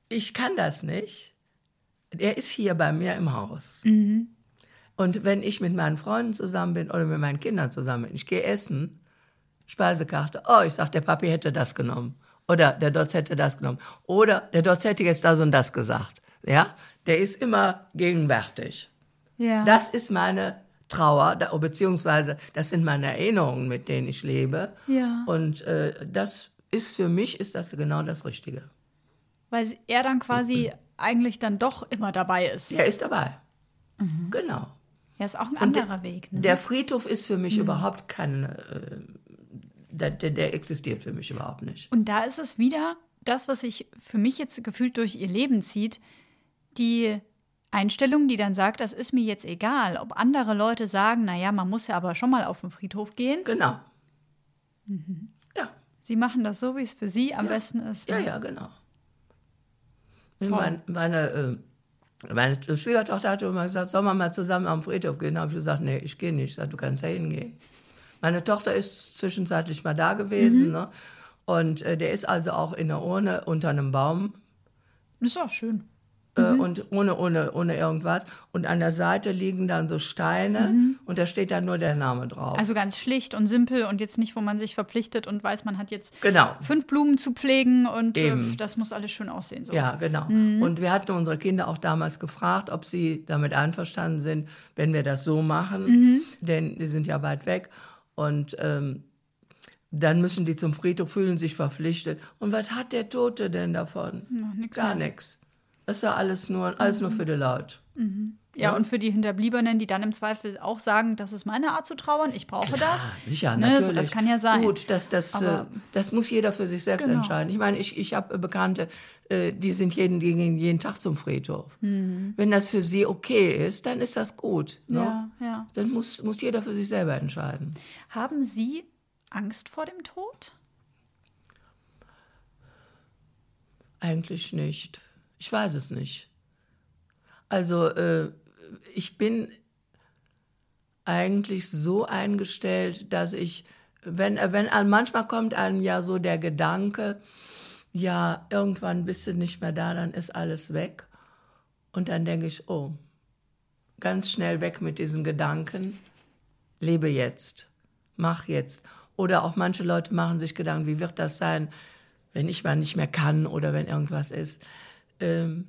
ich kann das nicht. Er ist hier bei mir im Haus. Und wenn ich mit meinen Freunden zusammen bin oder mit meinen Kindern zusammen bin, ich gehe essen, Speisekarte, oh, ich sag, der Papi hätte das genommen. Oder der Dotz hätte das genommen. Oder der Dotz hätte jetzt das und das gesagt. Ja, der ist immer gegenwärtig. Ja. Das ist meine Trauer, da- beziehungsweise das sind meine Erinnerungen, mit denen ich lebe. Ja. Und äh, das ist für mich ist das genau das Richtige. Weil er dann quasi eigentlich dann doch immer dabei ist. Er ist dabei. Genau. Ja, ist auch ein anderer Weg. Ne? Der Friedhof ist für mich überhaupt kein, äh, der, der, der existiert für mich überhaupt nicht. Und da ist es wieder das, was sich für mich jetzt gefühlt durch ihr Leben zieht, die Einstellung, die dann sagt, das ist mir jetzt egal, ob andere Leute sagen, naja, man muss ja aber schon mal auf den Friedhof gehen. Genau. Ja, Sie machen das so, wie es für sie am besten ist. ja, ja, genau. Und Toll. Mein, meine, äh, meine Schwiegertochter hatte immer gesagt, sollen wir mal zusammen am Friedhof gehen? Da habe ich gesagt, nee, ich gehe nicht. Ich sag, du kannst ja hingehen. Meine Tochter ist zwischenzeitlich mal da gewesen. Ne? Und äh, der ist also auch in der Urne unter einem Baum. Ist auch schön. Äh, und ohne, ohne, ohne irgendwas. Und an der Seite liegen dann so Steine und da steht dann nur der Name drauf. Also ganz schlicht und simpel und jetzt nicht, wo man sich verpflichtet und weiß, man hat jetzt Genau. fünf Blumen zu pflegen und äh, Eben. das muss alles schön aussehen. So. Ja, genau. Und wir hatten unsere Kinder auch damals gefragt, ob sie damit einverstanden sind, wenn wir das so machen, denn die sind ja weit weg. Und ähm, dann müssen die zum Friedhof, fühlen sich verpflichtet. Und was hat der Tote denn davon? nix Gar nichts. Das ist ja alles nur, alles nur für die Leute. Ja, und für die Hinterbliebenen, die dann im Zweifel auch sagen, das ist meine Art zu trauern, ich brauche das. Sicher, Ne, natürlich. so, das kann ja sein. Gut, das, das, äh, das muss jeder für sich selbst Genau. entscheiden. Ich meine, ich, ich habe Bekannte, äh, die sind jeden, die gehen jeden Tag zum Friedhof. Wenn das für sie okay ist, dann ist das gut. Ne? Mhm. Ja, ja. Dann muss, muss jeder für sich selber entscheiden. Haben Sie Angst vor dem Tod? Eigentlich nicht. Ich weiß es nicht. Also äh, ich bin eigentlich so eingestellt, dass ich, wenn, wenn manchmal kommt einem ja so der Gedanke, ja, irgendwann bist du nicht mehr da, dann ist alles weg. Und dann denke ich, oh, ganz schnell weg mit diesen Gedanken. Lebe jetzt. Mach jetzt. Oder auch manche Leute machen sich Gedanken, wie wird das sein, wenn ich mal nicht mehr kann oder wenn irgendwas ist. Ähm,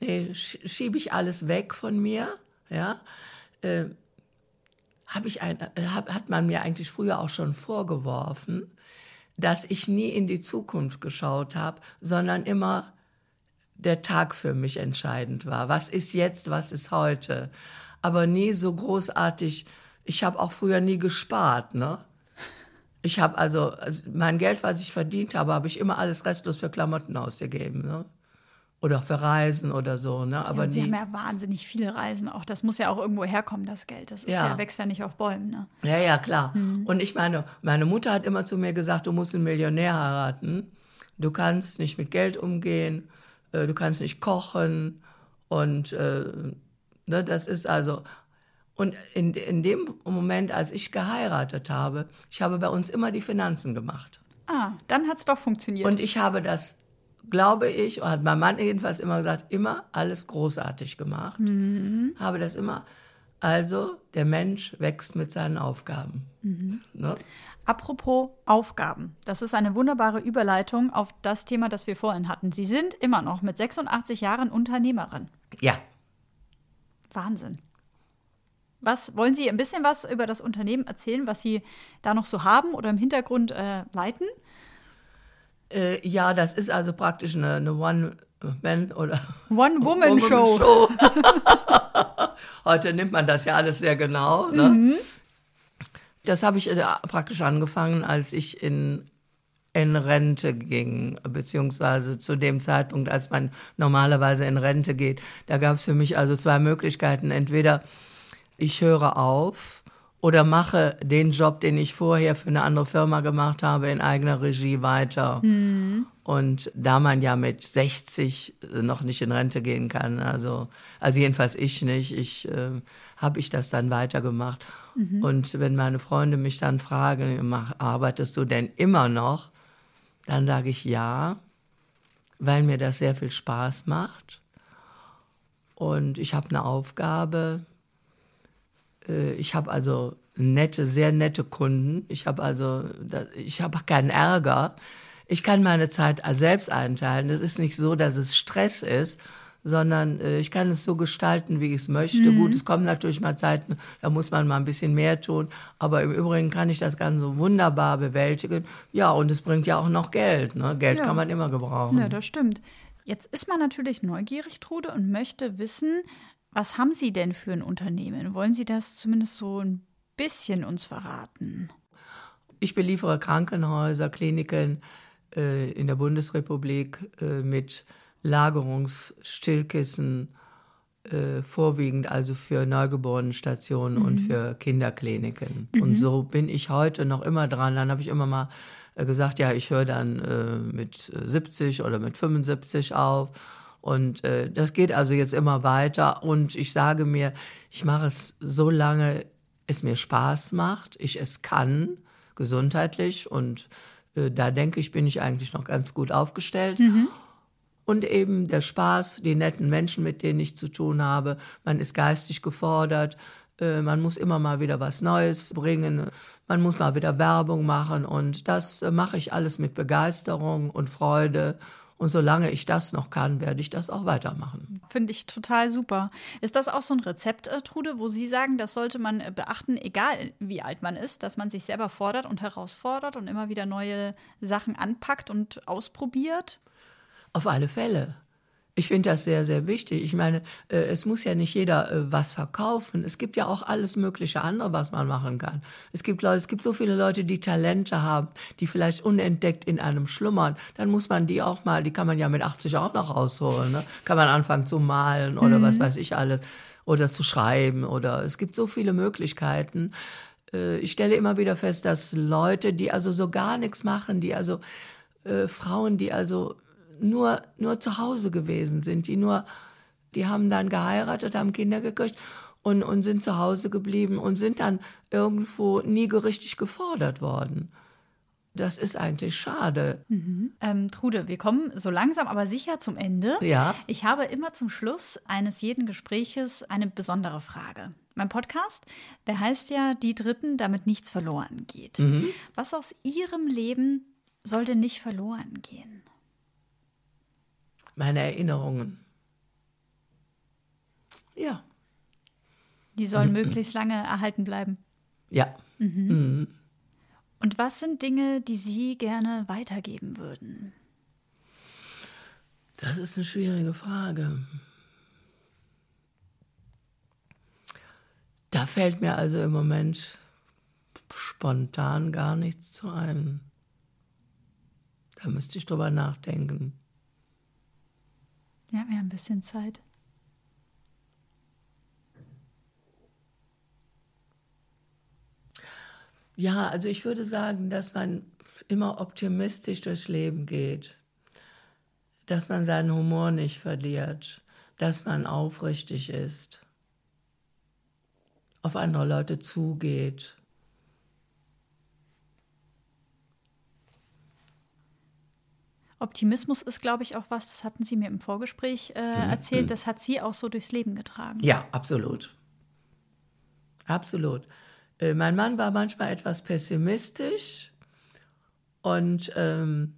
nee, sch- schiebe ich alles weg von mir, ja. Äh, hab ich ein, äh, hab, hat man mir eigentlich früher auch schon vorgeworfen, dass ich nie in die Zukunft geschaut habe, sondern immer der Tag für mich entscheidend war. Was ist jetzt, was ist heute? Aber nie so großartig. Ich habe auch früher nie gespart, ne? Ich habe also, also mein Geld, was ich verdient habe, habe ich immer alles restlos für Klamotten ausgegeben, ne? Oder für Reisen oder so, ne? Aber und Sie nie, haben ja wahnsinnig viele Reisen auch. Das muss ja auch irgendwo herkommen, das Geld. Das ist ja, Ja. wächst ja nicht auf Bäumen. Ne? Ja, ja, klar. Mhm. Und ich meine, meine Mutter hat immer zu mir gesagt, du musst einen Millionär heiraten. Du kannst nicht mit Geld umgehen, äh, du kannst nicht kochen. Und äh, ne, das ist also. Und in, in dem Moment, als ich geheiratet habe, ich habe bei uns immer die Finanzen gemacht. Ah, dann hat es doch funktioniert. Und ich habe das, glaube ich, hat mein Mann jedenfalls immer gesagt, immer alles großartig gemacht. Habe das immer. Also, der Mensch wächst mit seinen Aufgaben. Ne? Apropos Aufgaben. Das ist eine wunderbare Überleitung auf das Thema, das wir vorhin hatten. Sie sind immer noch mit 86 Jahren Unternehmerin. Ja. Wahnsinn. Was wollen Sie ein bisschen was über das Unternehmen erzählen, was Sie da noch so haben oder im Hintergrund äh, leiten? Äh, ja, das ist also praktisch eine, eine One-Man- oder One-Woman-Show. Show. Heute nimmt man das ja alles sehr genau. Ne? Das habe ich äh, praktisch angefangen, als ich in, in Rente ging, beziehungsweise zu dem Zeitpunkt, als man normalerweise in Rente geht. Da gab es für mich also zwei Möglichkeiten. Entweder ich höre auf oder mache den Job, den ich vorher für eine andere Firma gemacht habe, in eigener Regie weiter. Und da man ja mit 60 noch nicht in Rente gehen kann, also, also jedenfalls ich nicht, ich, äh, habe ich das dann weitergemacht. Und wenn meine Freunde mich dann fragen, mach, arbeitest du denn immer noch? Dann sage ich ja, weil mir das sehr viel Spaß macht. Und ich habe eine Aufgabe. Äh, Ich habe also nette, sehr nette Kunden. Ich habe also, ich habe keinen Ärger. Ich kann meine Zeit selbst einteilen. Es ist nicht so, dass es Stress ist, sondern äh, ich kann es so gestalten, wie ich es möchte. Gut, es kommen natürlich mal Zeiten, da muss man mal ein bisschen mehr tun. Aber im Übrigen kann ich das Ganze wunderbar bewältigen. Ja, und es bringt ja auch noch Geld. Ne? Geld Ja. kann man immer gebrauchen. Ja, das stimmt. Jetzt ist man natürlich neugierig, Trude, und möchte wissen, was haben Sie denn für ein Unternehmen? Wollen Sie das zumindest so ein bisschen uns verraten? Ich beliefere Krankenhäuser, Kliniken äh, in der Bundesrepublik äh, mit Lagerungsstillkissen, äh, vorwiegend also für Neugeborenenstationen und für Kinderkliniken. Und so bin ich heute noch immer dran. Dann habe ich immer mal äh, gesagt, ja, ich höre dann äh, mit 70 oder mit 75 auf. Und äh, das geht also jetzt immer weiter. Und ich sage mir, ich mache es so lange, es mir Spaß macht, ich es kann, gesundheitlich. Und äh, da denke ich, bin ich eigentlich noch ganz gut aufgestellt. Und eben der Spaß, die netten Menschen, mit denen ich zu tun habe. Man ist geistig gefordert. Äh, man muss immer mal wieder was Neues bringen. Man muss mal wieder Werbung machen. Und das äh, mache ich alles mit Begeisterung und Freude. Und solange ich das noch kann, werde ich das auch weitermachen. Finde ich total super. Ist das auch so ein Rezept, äh, Trude, wo Sie sagen, das sollte man beachten, egal wie alt man ist, dass man sich selber fordert und herausfordert und immer wieder neue Sachen anpackt und ausprobiert? Auf alle Fälle. Ich finde das sehr, sehr wichtig. Ich meine, äh, es muss ja nicht jeder äh, was verkaufen. Es gibt ja auch alles mögliche andere, was man machen kann. Es gibt Leute, es gibt so viele Leute, die Talente haben, die vielleicht unentdeckt in einem schlummern. Dann muss man die auch mal, die kann man ja mit 80 auch noch rausholen. Ne? Kann man anfangen zu malen oder mhm. was weiß ich alles. Oder zu schreiben oder es gibt so viele Möglichkeiten. Äh, ich stelle immer wieder fest, dass Leute, die also so gar nichts machen, die also äh, Frauen, die also nur, nur zu Hause gewesen sind, die nur, die haben dann geheiratet, haben Kinder gekriegt und, und sind zu Hause geblieben und sind dann irgendwo nie richtig gefordert worden. Das ist eigentlich schade. Mhm. Ähm, Trude, wir kommen so langsam aber sicher zum Ende. Ja. Ich habe immer zum Schluss eines jeden Gespräches eine besondere Frage. Mein Podcast, der heißt ja Die Dritten, damit nichts verloren geht. Mhm. Was aus Ihrem Leben sollte nicht verloren gehen? Meine Erinnerungen. Ja. Die sollen möglichst lange erhalten bleiben. Ja. Mhm. Mhm. Und was sind Dinge, die Sie gerne weitergeben würden? Das ist eine schwierige Frage. Da fällt mir also im Moment spontan gar nichts zu ein. Da müsste ich drüber nachdenken. Ja, wir haben ein bisschen Zeit. Ja, also ich würde sagen, dass man immer optimistisch durchs Leben geht, dass man seinen Humor nicht verliert, dass man aufrichtig ist, auf andere Leute zugeht Optimismus ist, glaube ich, auch was, das hatten Sie mir im Vorgespräch äh, mhm. erzählt, das hat Sie auch so durchs Leben getragen. Ja, absolut. Absolut. Äh, mein Mann war manchmal etwas pessimistisch und ähm,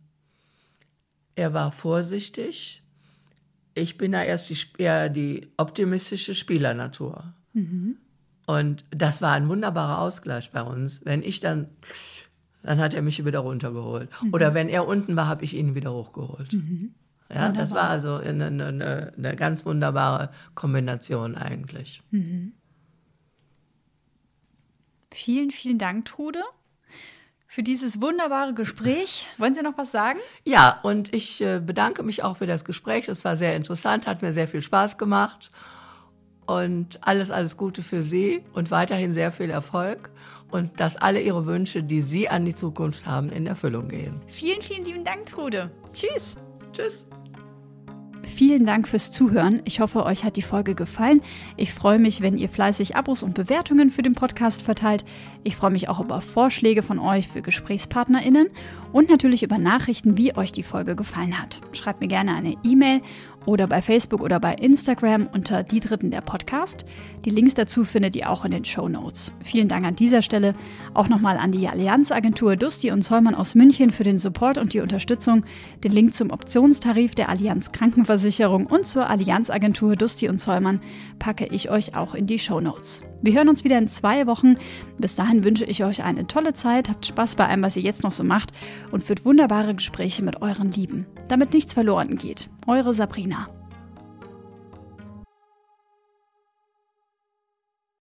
er war vorsichtig. Ich bin da erst die, eher die optimistische Spielernatur. Mhm. Und das war ein wunderbarer Ausgleich bei uns. Wenn ich dann dann hat er mich wieder runtergeholt. Mhm. Oder wenn er unten war, habe ich ihn wieder hochgeholt. Mhm. Ja, Wunderbar. das war also eine, eine, eine, ganz wunderbare Kombination eigentlich. Mhm. Vielen, vielen Dank, Trude, für dieses wunderbare Gespräch. Wollen Sie noch was sagen? Ja, und ich äh, bedanke mich auch für das Gespräch. Es war sehr interessant, hat mir sehr viel Spaß gemacht. Und alles, alles Gute für Sie und weiterhin sehr viel Erfolg und dass alle Ihre Wünsche, die Sie an die Zukunft haben, in Erfüllung gehen. Vielen, vielen lieben Dank, Trude. Tschüss. Tschüss. Vielen Dank fürs Zuhören. Ich hoffe, euch hat die Folge gefallen. Ich freue mich, wenn ihr fleißig Abos und Bewertungen für den Podcast verteilt. Ich freue mich auch über Vorschläge von euch für GesprächspartnerInnen und natürlich über Nachrichten, wie euch die Folge gefallen hat. Schreibt mir gerne eine E-Mail oder bei Facebook oder bei Instagram unter Die Dritten der Podcast. Die Links dazu findet ihr auch in den Show Notes. Vielen Dank an dieser Stelle auch nochmal an die Allianzagentur Dusti und Zollmann aus München für den Support und die Unterstützung. Den Link zum Optionstarif der Allianz Krankenversicherung und zur Allianzagentur Dusti und Zollmann packe ich euch auch in die Show Notes. Wir hören uns wieder in zwei Wochen. Bis dahin wünsche ich euch eine tolle Zeit, habt Spaß bei allem, was ihr jetzt noch so macht und führt wunderbare Gespräche mit euren Lieben, damit nichts verloren geht. Eure Sabrina.